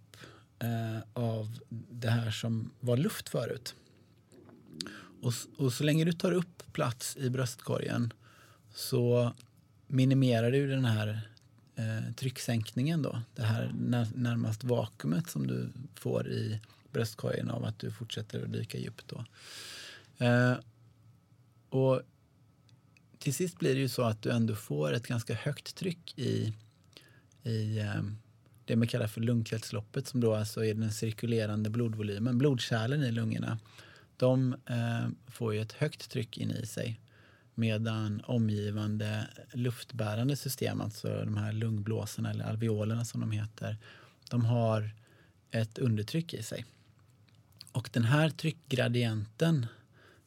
eh, av det här som var luft förut. Och, och så länge du tar upp plats i bröstkorgen så minimerar du den här eh, trycksänkningen då. Det här när, närmast vakuumet som du får i bröstkorgen av att du fortsätter att dyka djupt. Då. Eh, och till sist blir det ju så att du ändå får ett ganska högt tryck i, i eh, det man kallar för lungkretsloppet som då alltså är den cirkulerande blodvolymen, blodkärlen i lungorna. De eh, får ju ett högt tryck in i sig medan omgivande luftbärande system, alltså de här lungblåsorna eller alveolerna som de heter, de har ett undertryck i sig. Och den här tryckgradienten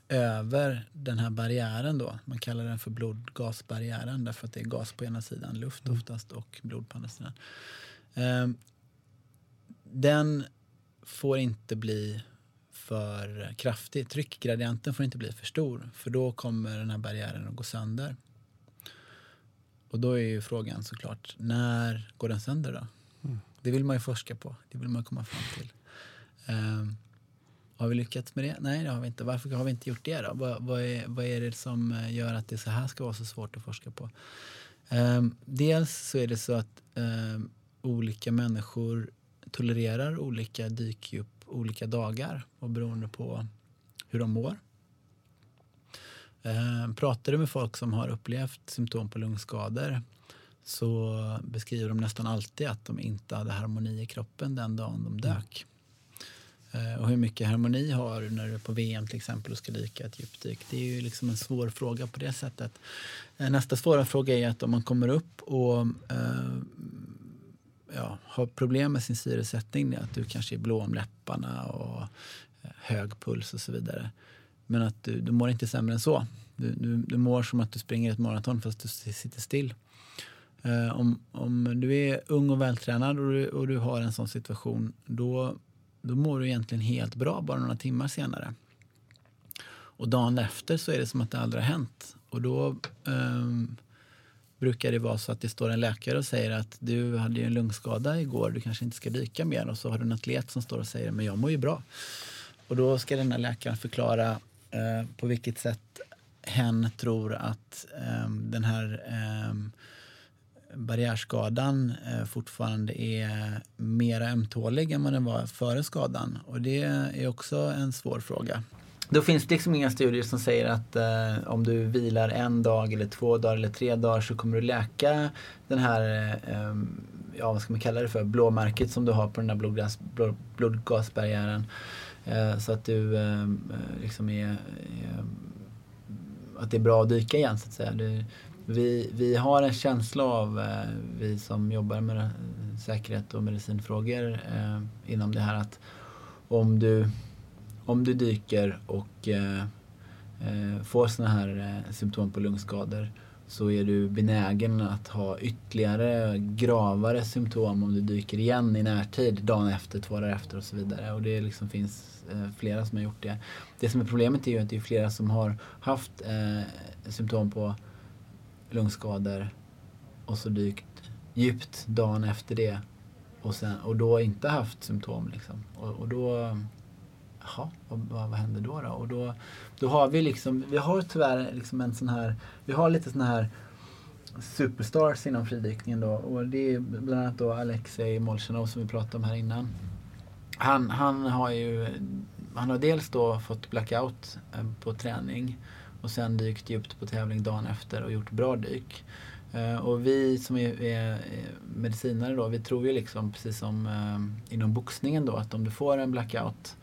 över den här barriären då, man kallar den för blodgasbarriären därför att det är gas på ena sidan, luft mm. oftast och blod på andra sidan. Eh, den får inte bli för kraftig. Tryckgradienten får inte bli för stor för då kommer den här barriären att gå sönder. Och då är ju frågan såklart, när går den sönder då? Mm. Det vill man ju forska på, det vill man komma fram till. Um, har vi lyckats med det? Nej, det har vi inte. Varför har vi inte gjort det då? Vad, vad, är, vad är det som eh, gör att det så här ska vara så svårt att forska på? Um, dels så är det så att um, olika människor tolererar olika dykdjup olika dagar och beroende på hur de mår. Eh, pratar du med folk som har upplevt symptom på lungskador så beskriver de nästan alltid att de inte hade harmoni i kroppen den dagen de dök. Eh, och hur mycket harmoni har du när du är på VM till exempel och ska dyka ett djupdyk? Det är ju liksom en svår fråga på det sättet. Eh, nästa svåra fråga är att om man kommer upp och eh, ja, har problem med sin syresättning, att du kanske är blå om läpparna och eh, hög puls och så vidare. Men att du, du mår inte sämre än så. Du, du, du mår som att du springer ett maraton fast du sitter still. Eh, om, om du är ung och vältränad och du, och du har en sån situation, då, då mår du egentligen helt bra bara några timmar senare. Och dagen efter så är det som att det aldrig har hänt. Och då eh, brukar det vara så att det står en läkare och säger att du hade ju en lungskada igår, du kanske inte ska dyka mer. Och så har du en atlet som står och säger men jag mår ju bra. Och då ska den här läkaren förklara eh, på vilket sätt hen tror att eh, den här eh, barriärskadan eh, fortfarande är mer ömtålig än vad den var före skadan. Och det är också en svår fråga. Då finns det liksom inga studier som säger att eh, om du vilar en dag eller två dagar eller tre dagar så kommer du läka den här, eh, ja vad ska man kalla det för, blåmärket som du har på den här blodgas, blod, blodgasbarriären. Eh, så att du ehm, eh, liksom är, är, att det är bra att dyka igen så att säga. Du, vi, vi har en känsla av, eh, vi som jobbar med eh, säkerhet och medicinfrågor eh, inom det här att om du om du dyker och eh, eh får sådana här eh, symptom på lungskador så är du benägen att ha ytterligare gravare symptom om du dyker igen i närtid, dagen efter, två dagar efter och så vidare. Och det liksom finns eh, flera som har gjort det. Det som är problemet är ju att det är flera som har haft eh, symptom på lungskador och så dykt djupt dagen efter det och, sen, och då inte haft symptom. Liksom. Och, och då jaha, vad, vad, vad händer då, då? Och då, då har vi liksom, vi har tyvärr liksom en sån här, vi har lite sån här superstars inom fridykningen då och det är bland annat då Alexej Molchanov som vi pratade om här innan. Han, han har ju, han har dels då fått blackout eh, på träning och sen dykt djupt på tävling dagen efter och gjort bra dyk. Eh, och vi som är, är, medicinare då, vi tror ju liksom precis som eh, inom boxningen då att om du får en blackout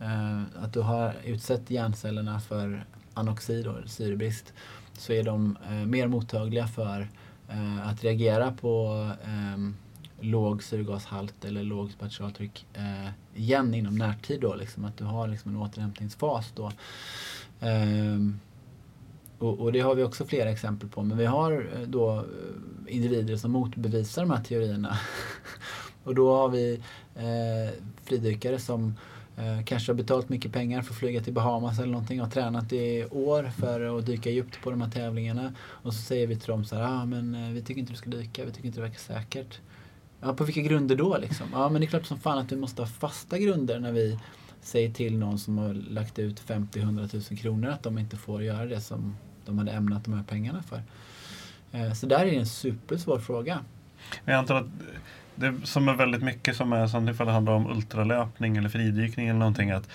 Eh, att du har utsatt hjärncellerna för anoxid och syrebrist så är de eh, mer mottagliga för eh, att reagera på ehm, låg syrgashalt eller lågt partialtryck eh, igen inom närtid. Då, liksom, att du har liksom, en återhämtningsfas då. Um, och, och, det har vi också flera exempel på. Men vi har eh, då eh, individer som motbevisar de här teorierna. och då har vi eh, fridykare som Eh, Eh, kanske har betalt mycket pengar för att flyga till Bahamas eller någonting och tränat i år för att dyka djupt på de här tävlingarna. Och så säger vi till dem så här, ah, men eh, vi tycker inte du ska dyka, vi tycker inte det verkar säkert. Ja, på vilka grunder då liksom? Ja, men det är klart som fan att vi måste ha fasta grunder när vi säger till någon som har lagt ut 50-100 000 kronor att de inte får göra det som de hade ämnat de här pengarna för. Eh, så där är det en supersvår fråga. Jag antar att det som är väldigt mycket som är som ifall det handlar om ultralöpning eller fridykning eller någonting att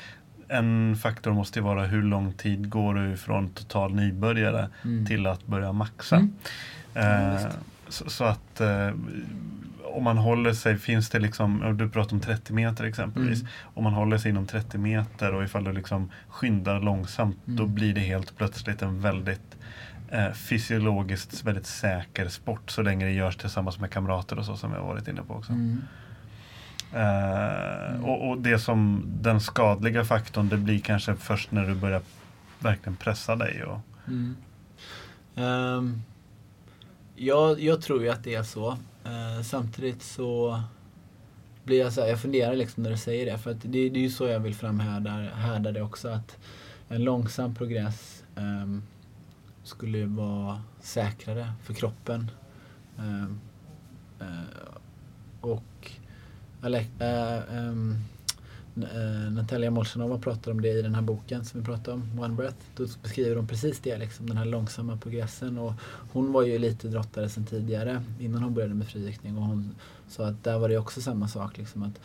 en faktor måste vara hur lång tid går du från total nybörjare mm. till att börja maxa. Mm. Eh, så, så, att eh, om man håller sig, finns det liksom, du pratar om 30 meter exempelvis. Mm. Om man håller sig inom 30 meter och ifall du liksom skyndar långsamt då mm. blir det helt plötsligt en väldigt fysiologiskt väldigt säker sport så länge det görs tillsammans med kamrater och så som har varit inne på också. Mm. Eh, mm. och, och, det som den skadliga faktorn det blir kanske först när du börjar verkligen pressa dig. Och... Mm. Um, jag, jag tror ju att det är så. Uh, samtidigt så blir jag så här, jag funderar liksom när du säger det. För att det, det är ju så jag vill framhärda det också. Att en långsam progress um, skulle vara säkrare för kroppen. Ehm, eh, och eh, ehm, Alec, uh, um, uh, Eh, Natalia Molchanova pratar om det i den här boken som vi pratade om, One Breath. Då beskriver hon precis det, liksom, den här långsamma progressen. Och hon var ju elitidrottare sedan tidigare, innan hon började med friidrottning. Och hon sa att där var det också samma sak. Liksom, att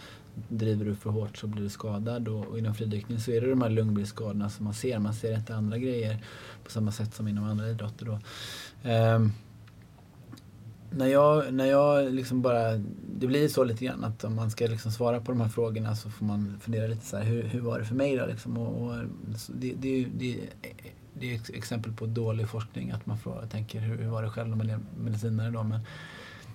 driver du för hårt så blir du skadad. Och, och inom fridykning så är det de här lungbildsskadorna som man ser. Man ser inte andra grejer på samma sätt som inom andra idrotter. Då. Um, när jag, när jag liksom bara, det blir så lite grann att om man ska liksom svara på de här frågorna så får man fundera lite så här, hur, hur var det för mig då? Liksom? Och, och det, det, det, det är ett exempel på dålig forskning att man frågar, tänker hur, hur var det själv när man är medicinare då? Men,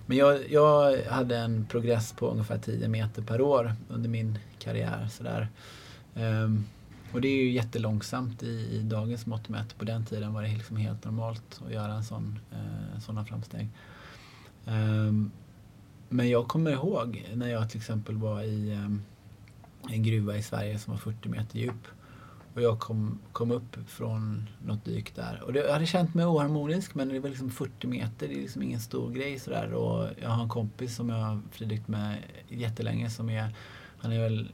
men jag, jag hade en progress på ungefär 10 meter per år under min karriär. Sådär. Um, ehm, och det är ju jättelångsamt i, i dagens mått mätt. På den tiden var det liksom helt normalt att göra en sån, eh, uh, sådana framsteg. Um, men jag kommer ihåg när jag till exempel var i um, en gruva i Sverige som var 40 meter djup. Och jag kom, kom upp från något dyk där. Och det, jag hade känt mig oharmonisk men det var liksom 40 meter, det är liksom ingen stor grej sådär. Och jag har en kompis som jag har fridykt med jättelänge som är, han är väl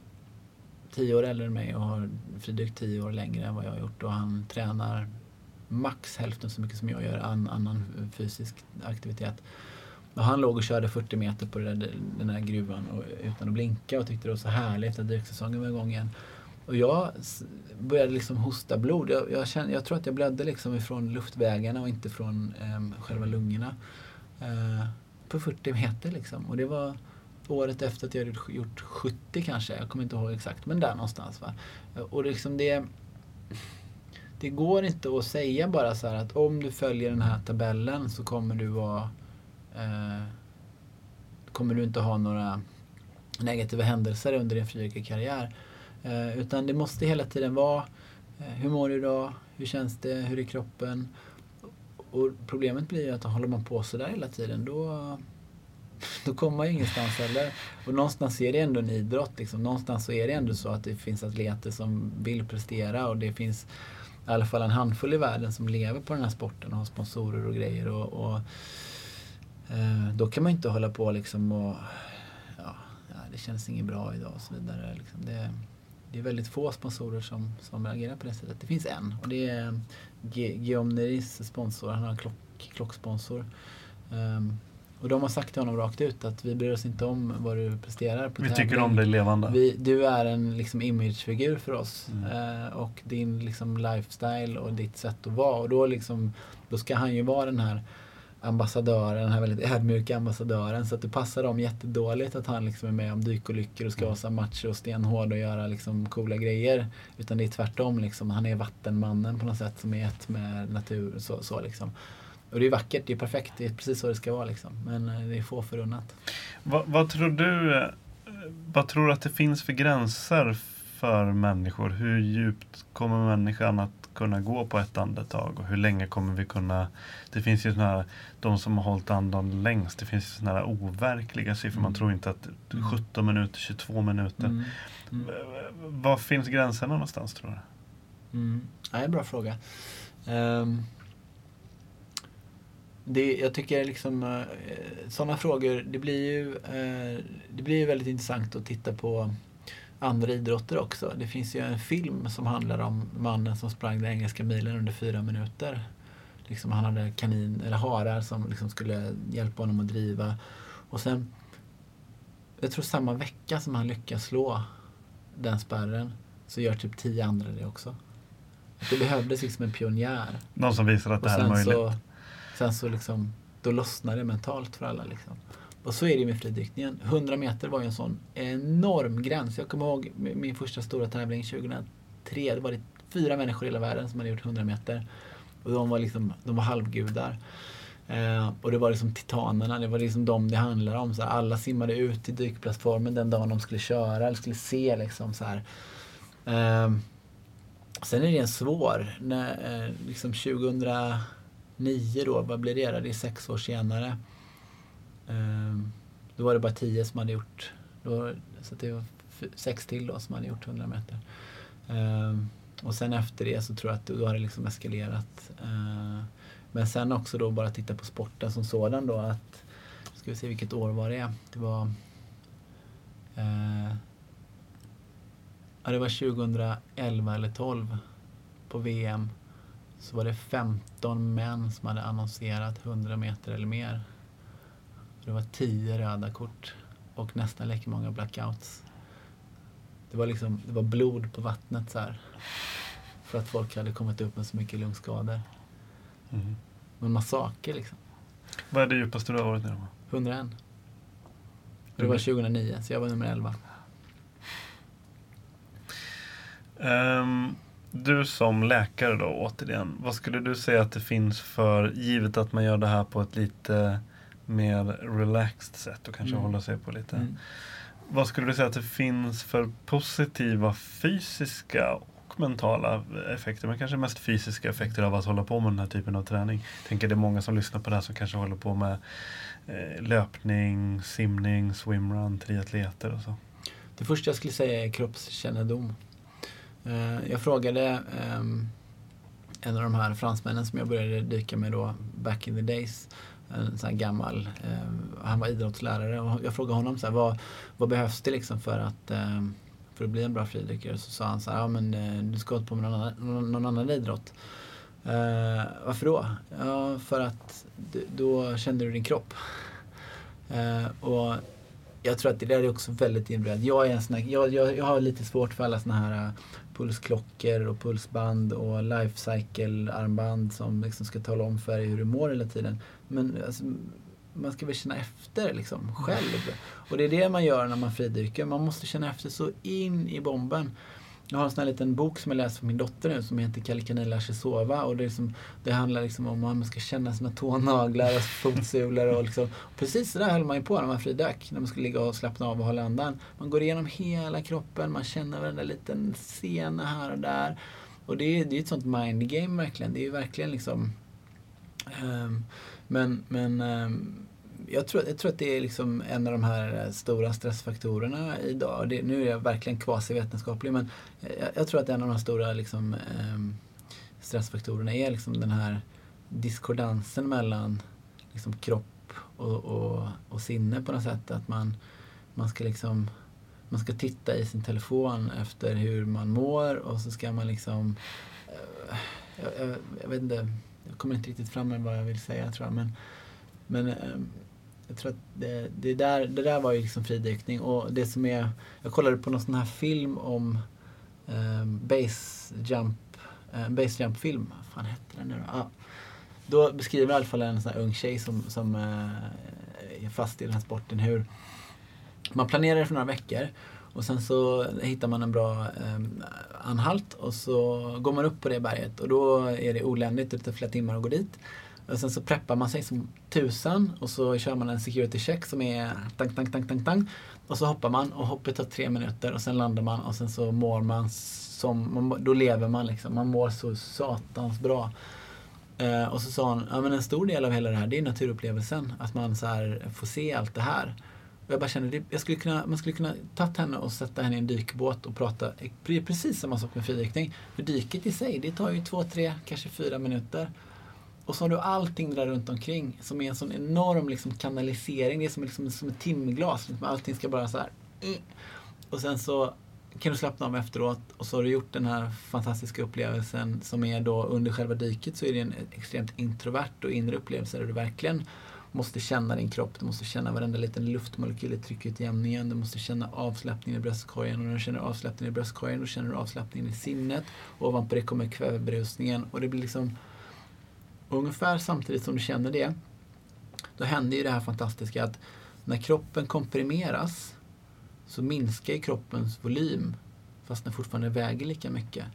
10 år äldre än mig och har fridykt 10 år längre än vad jag har gjort. Och han tränar max hälften så mycket som jag gör an, annan fysisk aktivitet. Och han låg och körde 40 meter på den där gruvan och, utan att blinka och tyckte det var så härligt att dyksäsongen var igång igen. Och jag började liksom hosta blod. Jag, jag, kände, jag tror att jag blödde liksom ifrån luftvägarna och inte från eh, själva lungorna. Eh, på 40 meter liksom. Och det var året efter att jag hade gjort 70 kanske. Jag kommer inte ihåg exakt, men där någonstans. Va? Och liksom det... Det går inte att säga bara så att om du följer den här tabellen så kommer du vara... Eh, kommer du inte ha några negativa händelser under din friidrottskarriär. Eh, utan det måste hela tiden vara eh, hur mår du idag? Hur känns det? Hur är kroppen? Och problemet blir ju att håller man på sådär hela tiden då, då kommer man ju ingenstans heller. Och någonstans är det ändå en idrott. Liksom. Någonstans så är det ändå så att det finns atleter som vill prestera och det finns i alla fall en handfull i världen som lever på den här sporten och har sponsorer och grejer. Och, och då kan man inte hålla på liksom och ja, det känns inget bra idag och så vidare. Liksom. Det, det är väldigt få sponsorer som, som agerar på det sättet. Det finns en och det är Guillaume Neris sponsor. Han har en klock, klocksponsor. Um, och de har sagt till honom rakt ut att vi bryr oss inte om vad du presterar på Vi tävling. tycker om dig levande. Vi, du är en liksom, imagefigur för oss. Mm. Uh, och din liksom, lifestyle och ditt sätt att vara. Och då, liksom, då ska han ju vara den här ambassadören, den här väldigt ödmjuka ambassadören. Så att det passar dem jättedåligt att han liksom är med om dykolyckor och ska vara så macho och stenhård och göra liksom coola grejer. Utan det är tvärtom. Liksom. Han är vattenmannen på något sätt som är ett med natur. Så, så liksom. Och det är vackert, det är perfekt, det är precis så det ska vara. Liksom. Men eh, det är få förunnat. Vad, vad tror du eh, vad tror du att det finns för gränser för människor? Hur djupt kommer människan att kunna gå på ett andetag och hur länge kommer vi kunna... Det finns ju såna här, de som har hållit andan längst, det finns ju såna här overkliga siffror. Mm. Man tror inte att 17 minuter, 22 minuter. Mm. Mm. Var finns gränserna någonstans tror du? Mm. Ja, en bra fråga. Um, det, jag tycker liksom uh, sådana frågor, det blir ju uh, det blir väldigt intressant att titta på andra idrotter också. Det finns ju en film som handlar om mannen som sprang den engelska milen under fyra minuter. Liksom han hade kanin, eller harar som liksom skulle hjälpa honom att driva. Och sen, jag tror samma vecka som han lyckas slå den spärren så gör typ tio andra det också. Det behövdes liksom en pionjär. Någon som visar att det här är möjligt. Så, sen så liksom, då lossnar det mentalt för alla. Liksom. Och så är det med fridykningen. 100 meter var ju en sån enorm gräns. Jag kommer ihåg min första stora tävling 2003. Det var det fyra människor i hela världen som hade gjort 100 meter. Och de var, liksom, de var halvgudar. Eh, och det var liksom titanerna, det var liksom de det handlade om. Så här, alla simmade ut till dykplattformen den dagen de skulle köra eller skulle se. Liksom, så. Eh, sen är det en svår. När, eh, liksom 2009 då, vad blir det? Det är sex år senare. Ehm, då var det bara tio som hade gjort, då, så det var sex till då som hade gjort 100 meter. Ehm, och sen efter det så tror jag att då har det liksom eskalerat. Ehm, men sen också då bara titta på sporten som sådan då att, ska vi se vilket år var det? Det var eh, Ja, det var 2011 eller 12 på VM. Så var det 15 män som hade annonserat 100 meter eller mer. Det var 10 röda kort och nästan lika många blackouts. Det var liksom, det var blod på vattnet så här. För att folk hade kommit upp med så mycket lungskador. Mm. En massaker liksom. Vad är det djupaste du har varit ner med? 101. Och det var 2009, så jag var nummer 11. Ehm, du som läkare då återigen, vad skulle du säga att det finns för, givet att man gör det här på ett lite mer relaxed sätt och kanske Mm. håller sig på lite. Mm. Vad skulle du säga att det finns för positiva fysiska och mentala effekter, men kanske mest fysiska effekter av att hålla på med den här typen av träning? Jag tänker det är många som lyssnar på det här som kanske håller på med eh, löpning, simning, swimrun, triatleter och så. Det första jag skulle säga är kroppskännedom. Eh, Jag frågade ehm, en av de här fransmännen som jag började dyka med då back in the days. En sån här gammal, eh, han var idrottslärare och jag frågade honom så här, vad, vad behövs det liksom för att, eh, för att bli en bra fridykare? Så sa han så här, ja men eh, du ska hålla på med någon annan, någon, någon annan idrott. Eh, varför då? Ja, för att du, då känner du din kropp. Eh, och jag tror att det där är också väldigt individuellt. Jag, är en sån här, jag, jag, jag har lite svårt för alla såna här pulsklockor och pulsband och lifecycle-armband som liksom ska tala om för dig hur du mår hela tiden. Men alltså, man ska väl känna efter liksom själv. Och det är det man gör när man fridyker. Man måste känna efter så in i bomben. Jag har en sån här liten bok som jag läser för min dotter nu som heter Kalle Kanin lär sig sova. Och det, är liksom, det handlar liksom om att man ska känna sina tånaglar och fotsulor. Och liksom. och precis så där höll man ju på när man fridök. När man skulle ligga och slappna av och hålla andan. Man går igenom hela kroppen, man känner varenda liten sena här och där. Och det är, ju ett sånt mind game verkligen. Det är ju verkligen liksom Um, men, men um, jag, tror, jag tror att det är liksom en av de här eh, stora stressfaktorerna idag. Det, nu är jag verkligen kvasivetenskaplig men eh, jag, jag tror att en av de stora liksom, eh, stressfaktorerna är liksom den här diskordansen mellan liksom, kropp och, och, och sinne på något sätt. Att man, man ska liksom man ska titta i sin telefon efter hur man mår och så ska man liksom eh, jag, jag, jag vet inte, jag kommer inte riktigt fram med vad jag vill säga tror jag men, men eh, jag tror att det, det, där, det där var ju liksom fridykning och det som är, jag kollade på någon sån här film om eh, base jump, eh, base jump film, vad fan hette den nu då? Ah. Då beskriver i alla fall en sån här ung tjej som, som eh, är fast i den här sporten hur man planerar för några veckor och sen så hittar man en bra eh, anhalt och så går man upp på det berget och då är det oländigt, det tar flera timmar att gå dit. Och sen så preppar man sig som tusan och så kör man en security check som är tang, tang, tang, tang, tang. Och så hoppar man och hoppet tar tre minuter och sen landar man och sen så mår man som, man, då lever man liksom. Man mår så satans bra. Eh, och så sa hon, ja men en stor del av hela det här det är naturupplevelsen. Att man så får se allt det här. Och jag bara kände, det, jag skulle kunna, man skulle kunna tagit henne och sätta henne i en dykbåt och prata precis samma sak med fridykning. För dyket i sig, det tar ju två, tre, kanske fyra minuter. Och så har du allting där runt omkring som är en sån enorm liksom, kanalisering. Det är som, liksom, som ett timglas. Liksom, allting ska bara så här. Eh. Och sen så kan du slappna av efteråt och så har du gjort den här fantastiska upplevelsen som är då under själva dyket så är det en extremt introvert och inre upplevelse där du verkligen måste känna din kropp, du måste känna varenda liten luftmolekyl i tryckutjämningen, du måste känna avslappningen i bröstkorgen och när du känner avslappningen i bröstkorgen då känner du avslappningen i sinnet och ovanpå det kommer kväveberusningen och det blir liksom ungefär samtidigt som du känner det då händer ju det här fantastiska att när kroppen komprimeras så minskar ju kroppens volym fast den fortfarande väger lika mycket.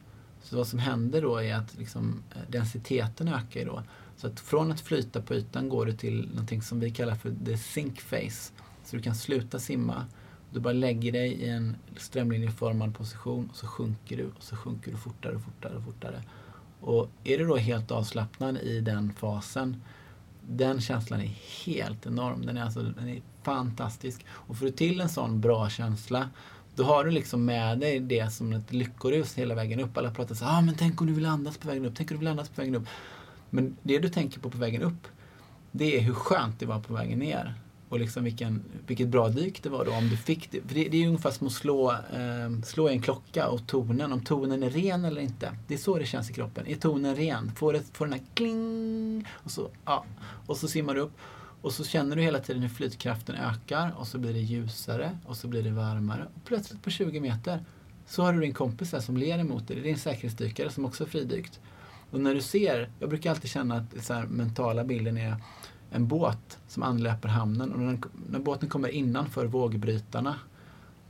Så vad som händer då är att liksom, eh, densiteten ökar då. Så att från att flyta på ytan går du till någonting som vi kallar för the sink face. Så du kan sluta simma. Du bara lägger dig i en strömlinjeformad position och så sjunker du och så sjunker du fortare och fortare och fortare. Och är du då helt avslappnad i den fasen den känslan är helt enorm. Den är, alltså, den är fantastisk. Och får du till en sån bra känsla då har du liksom med dig det som ett lyckorus hela vägen upp. Alla pratar så ah, men tänk om du vill andas på vägen upp, tänk om du vill andas på vägen upp. Men det du tänker på på vägen upp, det är hur skönt det var på vägen ner. Och liksom vilken, vilket bra dyk det var då om du fick det. För det, det är ungefär som att slå, eh, slå i en klocka och tonen, om tonen är ren eller inte. Det är så det känns i kroppen. Är tonen ren? Får, det, får den här kling och så, ja. och så simmar du upp. Och så känner du hela tiden hur flytkraften ökar och så blir det ljusare och så blir det varmare. Och plötsligt på 20 meter så har du din kompis där som ler emot dig. Det är din säkerhetsdykare som också är fridykt. Och när du ser, jag brukar alltid känna att så här, mentala bilden är en båt som anlöper hamnen och när, när båten kommer innanför vågbrytarna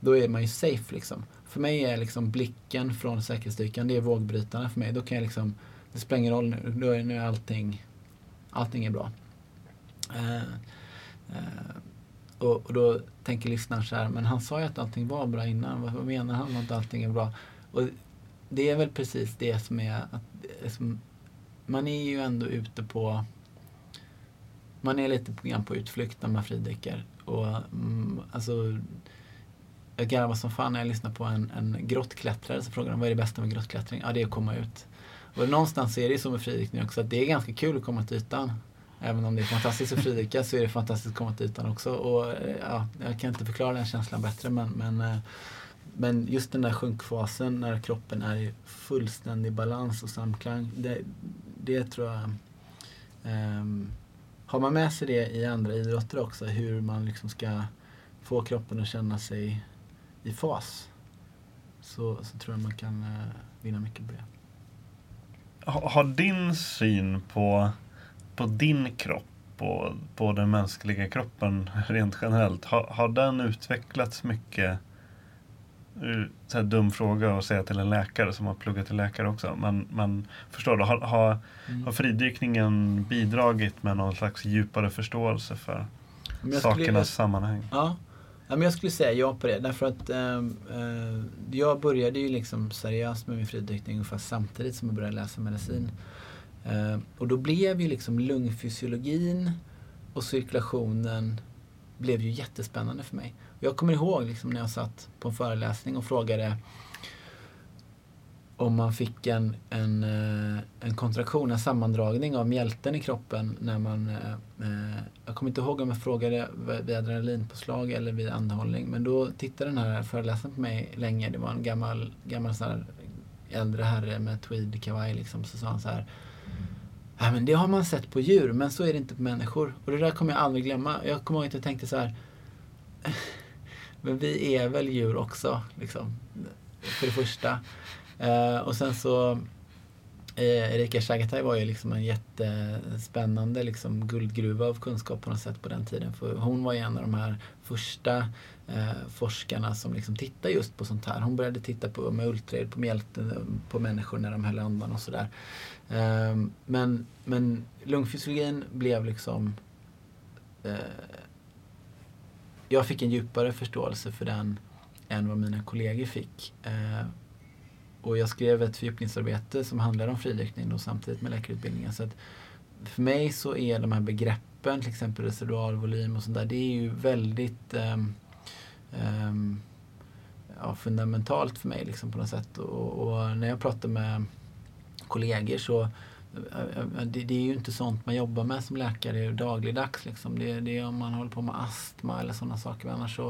då är man ju safe liksom. För mig är liksom blicken från säkerhetsdykaren, det är vågbrytarna för mig. Då kan jag liksom, det spelar ingen roll nu, då är, nu är allting, allting är bra. Eh, eh, och, och, då tänker lyssnaren så här, men han sa ju att allting var bra innan. Vad, vad menar han med att allting är bra? Och det är väl precis det som är att som, man är ju ändå ute på man är lite grann på utflykt när man fridyker. Och, mm, alltså, jag garvar som fan när jag lyssnar på en, en grottklättrare som frågar vad är det bästa med grottklättring? Ja, det är att komma ut. Och någonstans är det så med fridykning också att det är ganska kul att komma till ytan. Även om det är fantastiskt att fridyka så är det fantastiskt att komma till ytan också. Och, ja, jag kan inte förklara den känslan bättre men, men, eh, men just den där sjunkfasen när kroppen är i fullständig balans och samklang. Det, det tror jag um, har man med sig det i andra idrotter också, hur man liksom ska få kroppen att känna sig i fas, så, så tror jag man kan eh, vinna mycket på det. Har din syn på, på din kropp och på den mänskliga kroppen rent generellt, har, har den utvecklats mycket så här dum fråga att säga till en läkare som har pluggat till läkare också. Men, men förstår du, har, har, mm. har fridykningen bidragit med någon slags djupare förståelse för sakernas skulle, sammanhang? Ja. ja, men jag skulle säga ja på det. Därför att eh, eh, jag började ju liksom seriöst med min fridykning ungefär samtidigt som jag började läsa medicin. Eh, och då blev ju liksom lungfysiologin och cirkulationen blev ju jättespännande för mig. Jag kommer ihåg liksom när jag satt på en föreläsning och frågade om man fick en, en, eh, en kontraktion, en sammandragning av mjälten i kroppen när man... Eh, eh jag kommer inte ihåg om jag frågade vid adrenalinpåslag eller vid andhållning men då tittade den här föreläsaren på mig länge. Det var en gammal, gammal sån här äldre herre med tweedkavaj liksom. Så sa han så här Ja, men det har man sett på djur men så är det inte på människor. Och det där kommer jag aldrig glömma. Jag kommer ihåg att jag tänkte så här men vi är väl djur också, liksom. För det första. Eh, och sen så eh, Erika Chagatai var ju liksom en jättespännande liksom, guldgruva av kunskap på något sätt på den tiden. För hon var ju en av de här första eh, forskarna som liksom tittade just på sånt här. Hon började titta på, med ultraljud på mjälten eh, på människor när de höll andan och sådär. Eh, men, men lungfysiologin blev liksom eh, jag fick en djupare förståelse för den än vad mina kollegor fick. Eh, och jag skrev ett fördjupningsarbete som handlade om fridykning då, samtidigt med läkarutbildningen. Så att för mig så är de här begreppen, till exempel residualvolym och sånt där, det är ju väldigt eh, eh, ja, fundamentalt för mig liksom, på något sätt. Och, och, när jag pratar med kollegor så, Äh, äh, det, det, är ju inte sånt man jobbar med som läkare dagligdags. Liksom. Det, det är om man håller på med astma eller sådana saker. Annars så,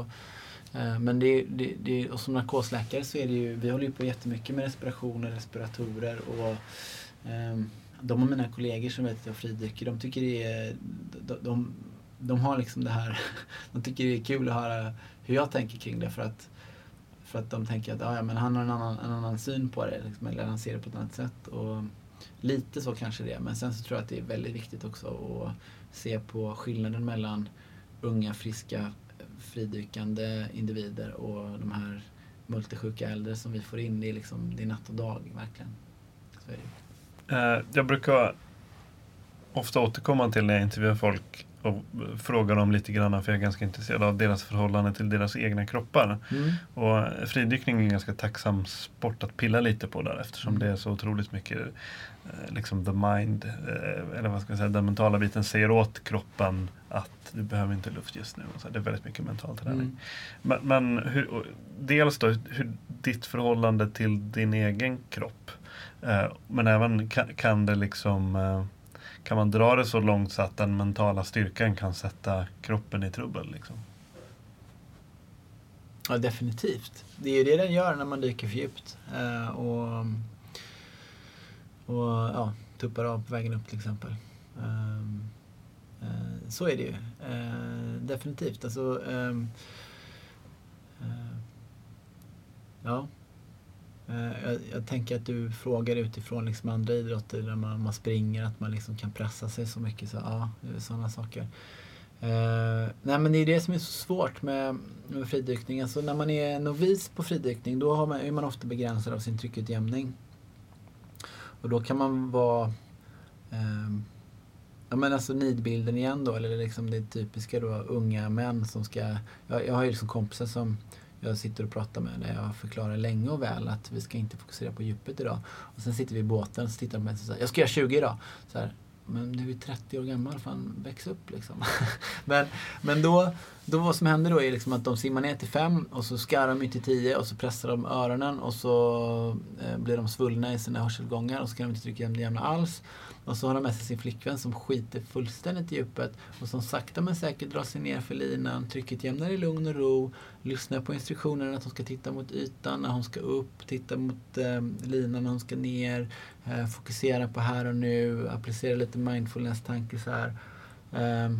eh, men det, det, det, och som narkosläkare så är det ju, vi håller ju på jättemycket med respirationer, respiratorer och eh, de av mina kollegor som vet att jag fridyker, de tycker det är, de, de, de har liksom det här, de tycker det är kul att höra hur jag tänker kring det för att för att de tänker att ah, ja, men han har en annan, en annan syn på det, liksom, eller han ser det på ett annat sätt. Och lite så kanske det är, men sen så tror jag att det är väldigt viktigt också att se på skillnaden mellan unga, friska, fridykande individer och de här multisjuka äldre som vi får in. Det är, liksom, det är natt och dag, verkligen. Så är det. Eh, jag brukar ofta återkomma till när jag intervjuar folk och frågar dem lite grann, för jag är ganska intresserad av deras förhållande till deras egna kroppar. Mm. Och fridykning är en ganska tacksam sport att pilla lite på där eftersom mm. det är så otroligt mycket eh, liksom the mind, eh, eller vad ska jag säga, den mentala biten säger åt kroppen att du behöver inte luft just nu. Så det är väldigt mycket mental träning. Mm. Men, men hur, dels då, hur ditt förhållande till din egen kropp. Eh, men även kan, kan det liksom kan man dra det så långt så att den mentala styrkan kan sätta kroppen i trubbel? Liksom? Ja, definitivt. Det är ju det den gör när man dyker för djupt. Eh, och och ja, tuppar av på vägen upp till exempel. Eh, eh, så är det ju. Eh, definitivt. Alltså, ehm, eh, ja, Eh, jag, jag, tänker att du frågar utifrån liksom andra idrotter där man, man springer, att man liksom kan pressa sig så mycket. Så, ja, sådana saker. Uh, nej men det är det som är så svårt med, med fridykning. Alltså när man är novis på fridykning då har man, är man ofta begränsad av sin tryckutjämning. Och då kan man vara uh, Ja men alltså nidbilden igen då, eller liksom det typiska då unga män som ska... Jag, jag har ju liksom kompisar som jag sitter och pratar med när jag förklarar länge och väl att vi ska inte fokusera på djupet idag. Och sen sitter vi i båten och så tittar de på mig och säger jag ska göra 20 idag. Så här, men du är 30 år gammal, fan väx upp liksom. men men då, då vad som händer då är liksom att de simmar ner till 5 och så skar de ut till 10 och så pressar de öronen och så eh, blir de svullna i sina hörselgångar och så kan de inte trycka jämna alls. Och så har de med sig sin flickvän som skiter fullständigt i djupet och som sakta men säkert drar sig ner för linan, trycket jämnar i lugn och ro, lyssnar på instruktionerna att hon ska titta mot ytan när hon ska upp, titta mot eh, linan när hon ska ner, eh, fokusera på här och nu, applicera lite mindfulness-tanke så här. Eh,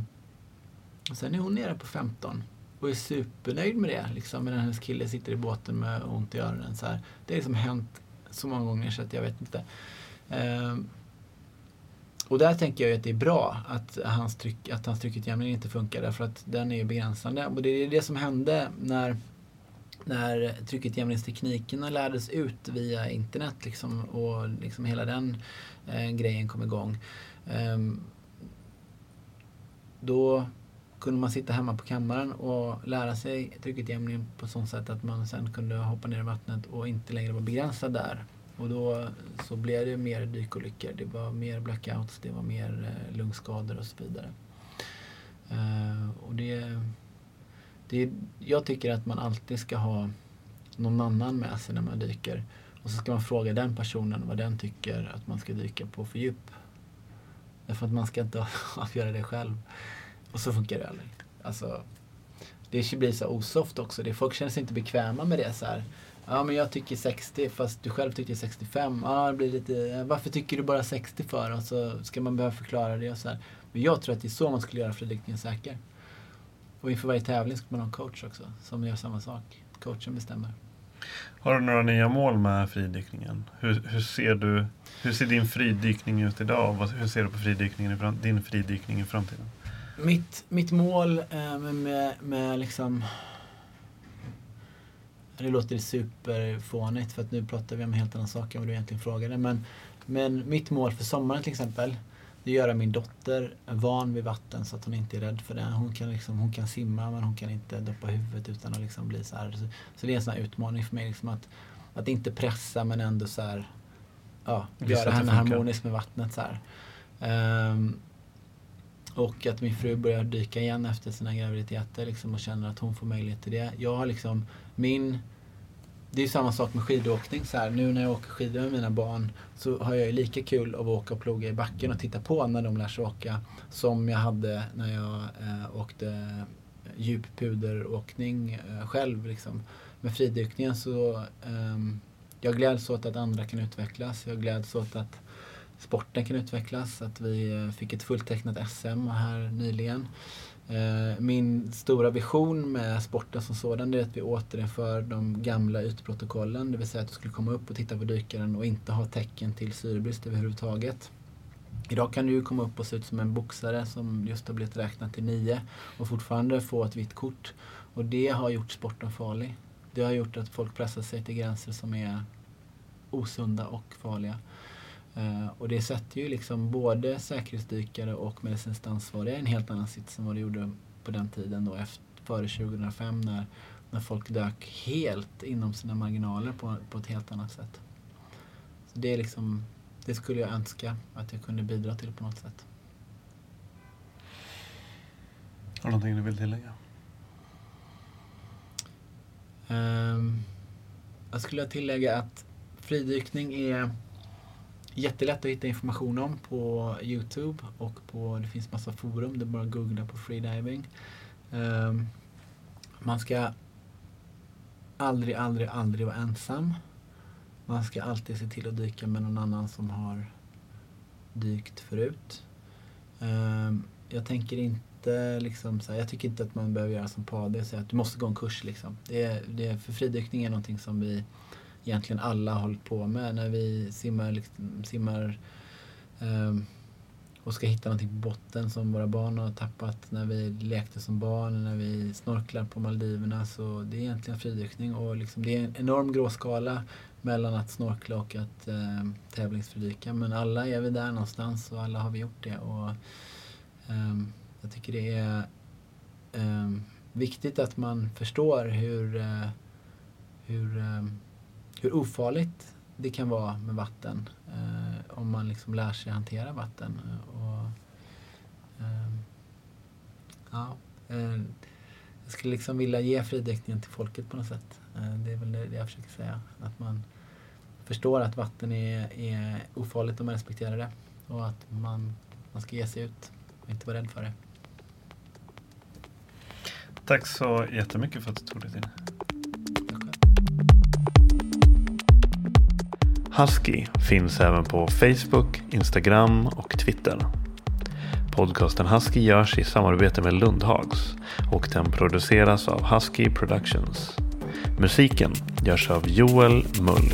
och sen är hon nere på 15 och är supernöjd med det. Liksom, medan hennes kille sitter i båten med ont i öronen. Så här. Det har liksom hänt så många gånger så att jag vet inte. Eh, och där tänker jag att det är bra att hans, tryck, att hans tryckutjämning inte funkar därför att den är ju begränsande. Och det är det som hände när, när tryckutjämningsteknikerna lärdes ut via internet liksom, och liksom hela den eh, grejen kom igång. Um, då kunde man sitta hemma på kammaren och lära sig tryckutjämning på sånt sätt att man sen kunde hoppa ner i vattnet och inte längre vara begränsad där. Och då så blev det mer dykolyckor. Det var mer blackouts, det var mer eh, lungskador och så vidare. Eh, och det, det, jag tycker att man alltid ska ha någon annan med sig när man dyker. Och så ska man fråga den personen vad den tycker att man ska dyka på för djup. Därför att man ska inte avgöra det själv. Och så funkar det aldrig. Alltså, det blir så osoft också. Det, folk känner sig inte bekväma med det. så här Ja men jag tycker 60 fast du själv tycker 65. Ja, det blir lite, varför tycker du bara 60 för? Och så ska man behöva förklara det och så här. Men jag tror att det är så man skulle göra fridykningen säker. Och inför varje tävling ska man ha en coach också som gör samma sak. Coachen bestämmer. Har du några nya mål med fridykningen? Hur, hur, ser, du, hur ser din fridykning ut idag? Hur ser du på fridykningen, din fridykning i framtiden? Mitt, mitt mål eh, med, med, med liksom det låter superfånigt för att nu pratar vi om en helt annan sak än vad du egentligen frågade. Men, men mitt mål för sommaren till exempel, det är att göra min dotter van vid vatten så att hon inte är rädd för det. Hon kan, liksom, hon kan simma men hon kan inte doppa huvudet utan att liksom bli så här. Så, så det är en sån utmaning för mig. Liksom att, att inte pressa men ändå så här, ja, göra henne harmonisk med vattnet. Så um, och att min fru börjar dyka igen efter sina graviditeter liksom, och känner att hon får möjlighet till det. Jag har liksom min det är ju samma sak med skidåkning. Så här, nu när jag åker skidor med mina barn så har jag ju lika kul av att åka och ploga i backen och titta på när de lär sig åka som jag hade när jag eh, åkte djuppuderåkning eh, själv. Liksom. Med fridykningen så eh, jag gläds åt att andra kan utvecklas. Jag gläds åt att sporten kan utvecklas. Att vi eh, fick ett fulltecknat SM här nyligen. Eh, min stora vision med sporten som sådan är att vi återinför de gamla ytprotokollen. Det vill säga att du skulle komma upp och titta på dykaren och inte ha tecken till syrebrist överhuvudtaget. Idag kan du ju komma upp och se ut som en boxare som just har blivit räknad till nio och fortfarande få ett vitt kort. Och det har gjort sporten farlig. Det har gjort att folk pressar sig till gränser som är osunda och farliga. Uh, och det sätter ju liksom både säkerhetsdykare och medicinskt ansvariga i en helt annan sits än vad det gjorde på den tiden då efter, före 2005 när, när folk dök helt inom sina marginaler på, på ett helt annat sätt. Så det är liksom, det skulle jag önska att jag kunde bidra till på något sätt. Har du någonting du vill tillägga? Um, jag skulle tillägga att fridykning är jättelätt att hitta information om på Youtube och på, det finns massa forum. Det är bara att googla på freediving. Um, man ska aldrig, aldrig, aldrig vara ensam. Man ska alltid se till att dyka med någon annan som har dykt förut. Um, jag tänker inte liksom så här, jag tycker inte att man behöver göra som Pade och säga att du måste gå en kurs liksom. Det är, det är, för fridykning är någonting som vi egentligen alla har hållit på med när vi simmar, liksom, simmar um, och ska hitta någonting på botten som våra barn har tappat när vi lekte som barn, när vi snorklar på Maldiverna. Så det är egentligen fridykning och liksom, det är en enorm gråskala mellan att snorkla och att eh, tävlingsfridyka. Men alla är vi där någonstans och alla har vi gjort det. Och, eh, jag tycker det är eh, viktigt att man förstår hur, eh, hur ehm, hur ofarligt det kan vara med vatten eh, om man liksom lär sig hantera vatten. Eh, och, eh, ja, eh, jag skulle liksom vilja ge fridäckningen till folket på något sätt. Eh, det är väl det jag försöker säga. Att man förstår att vatten är, är ofarligt om man respekterar det. Och att man, man ska ge sig ut och inte vara rädd för det. Tack så jättemycket för att du tog dig tid. Husky finns även på Facebook, Instagram och Twitter. Podcasten Husky görs i samarbete med Lundhags och den produceras av Husky Productions. Musiken görs av Joel Mull.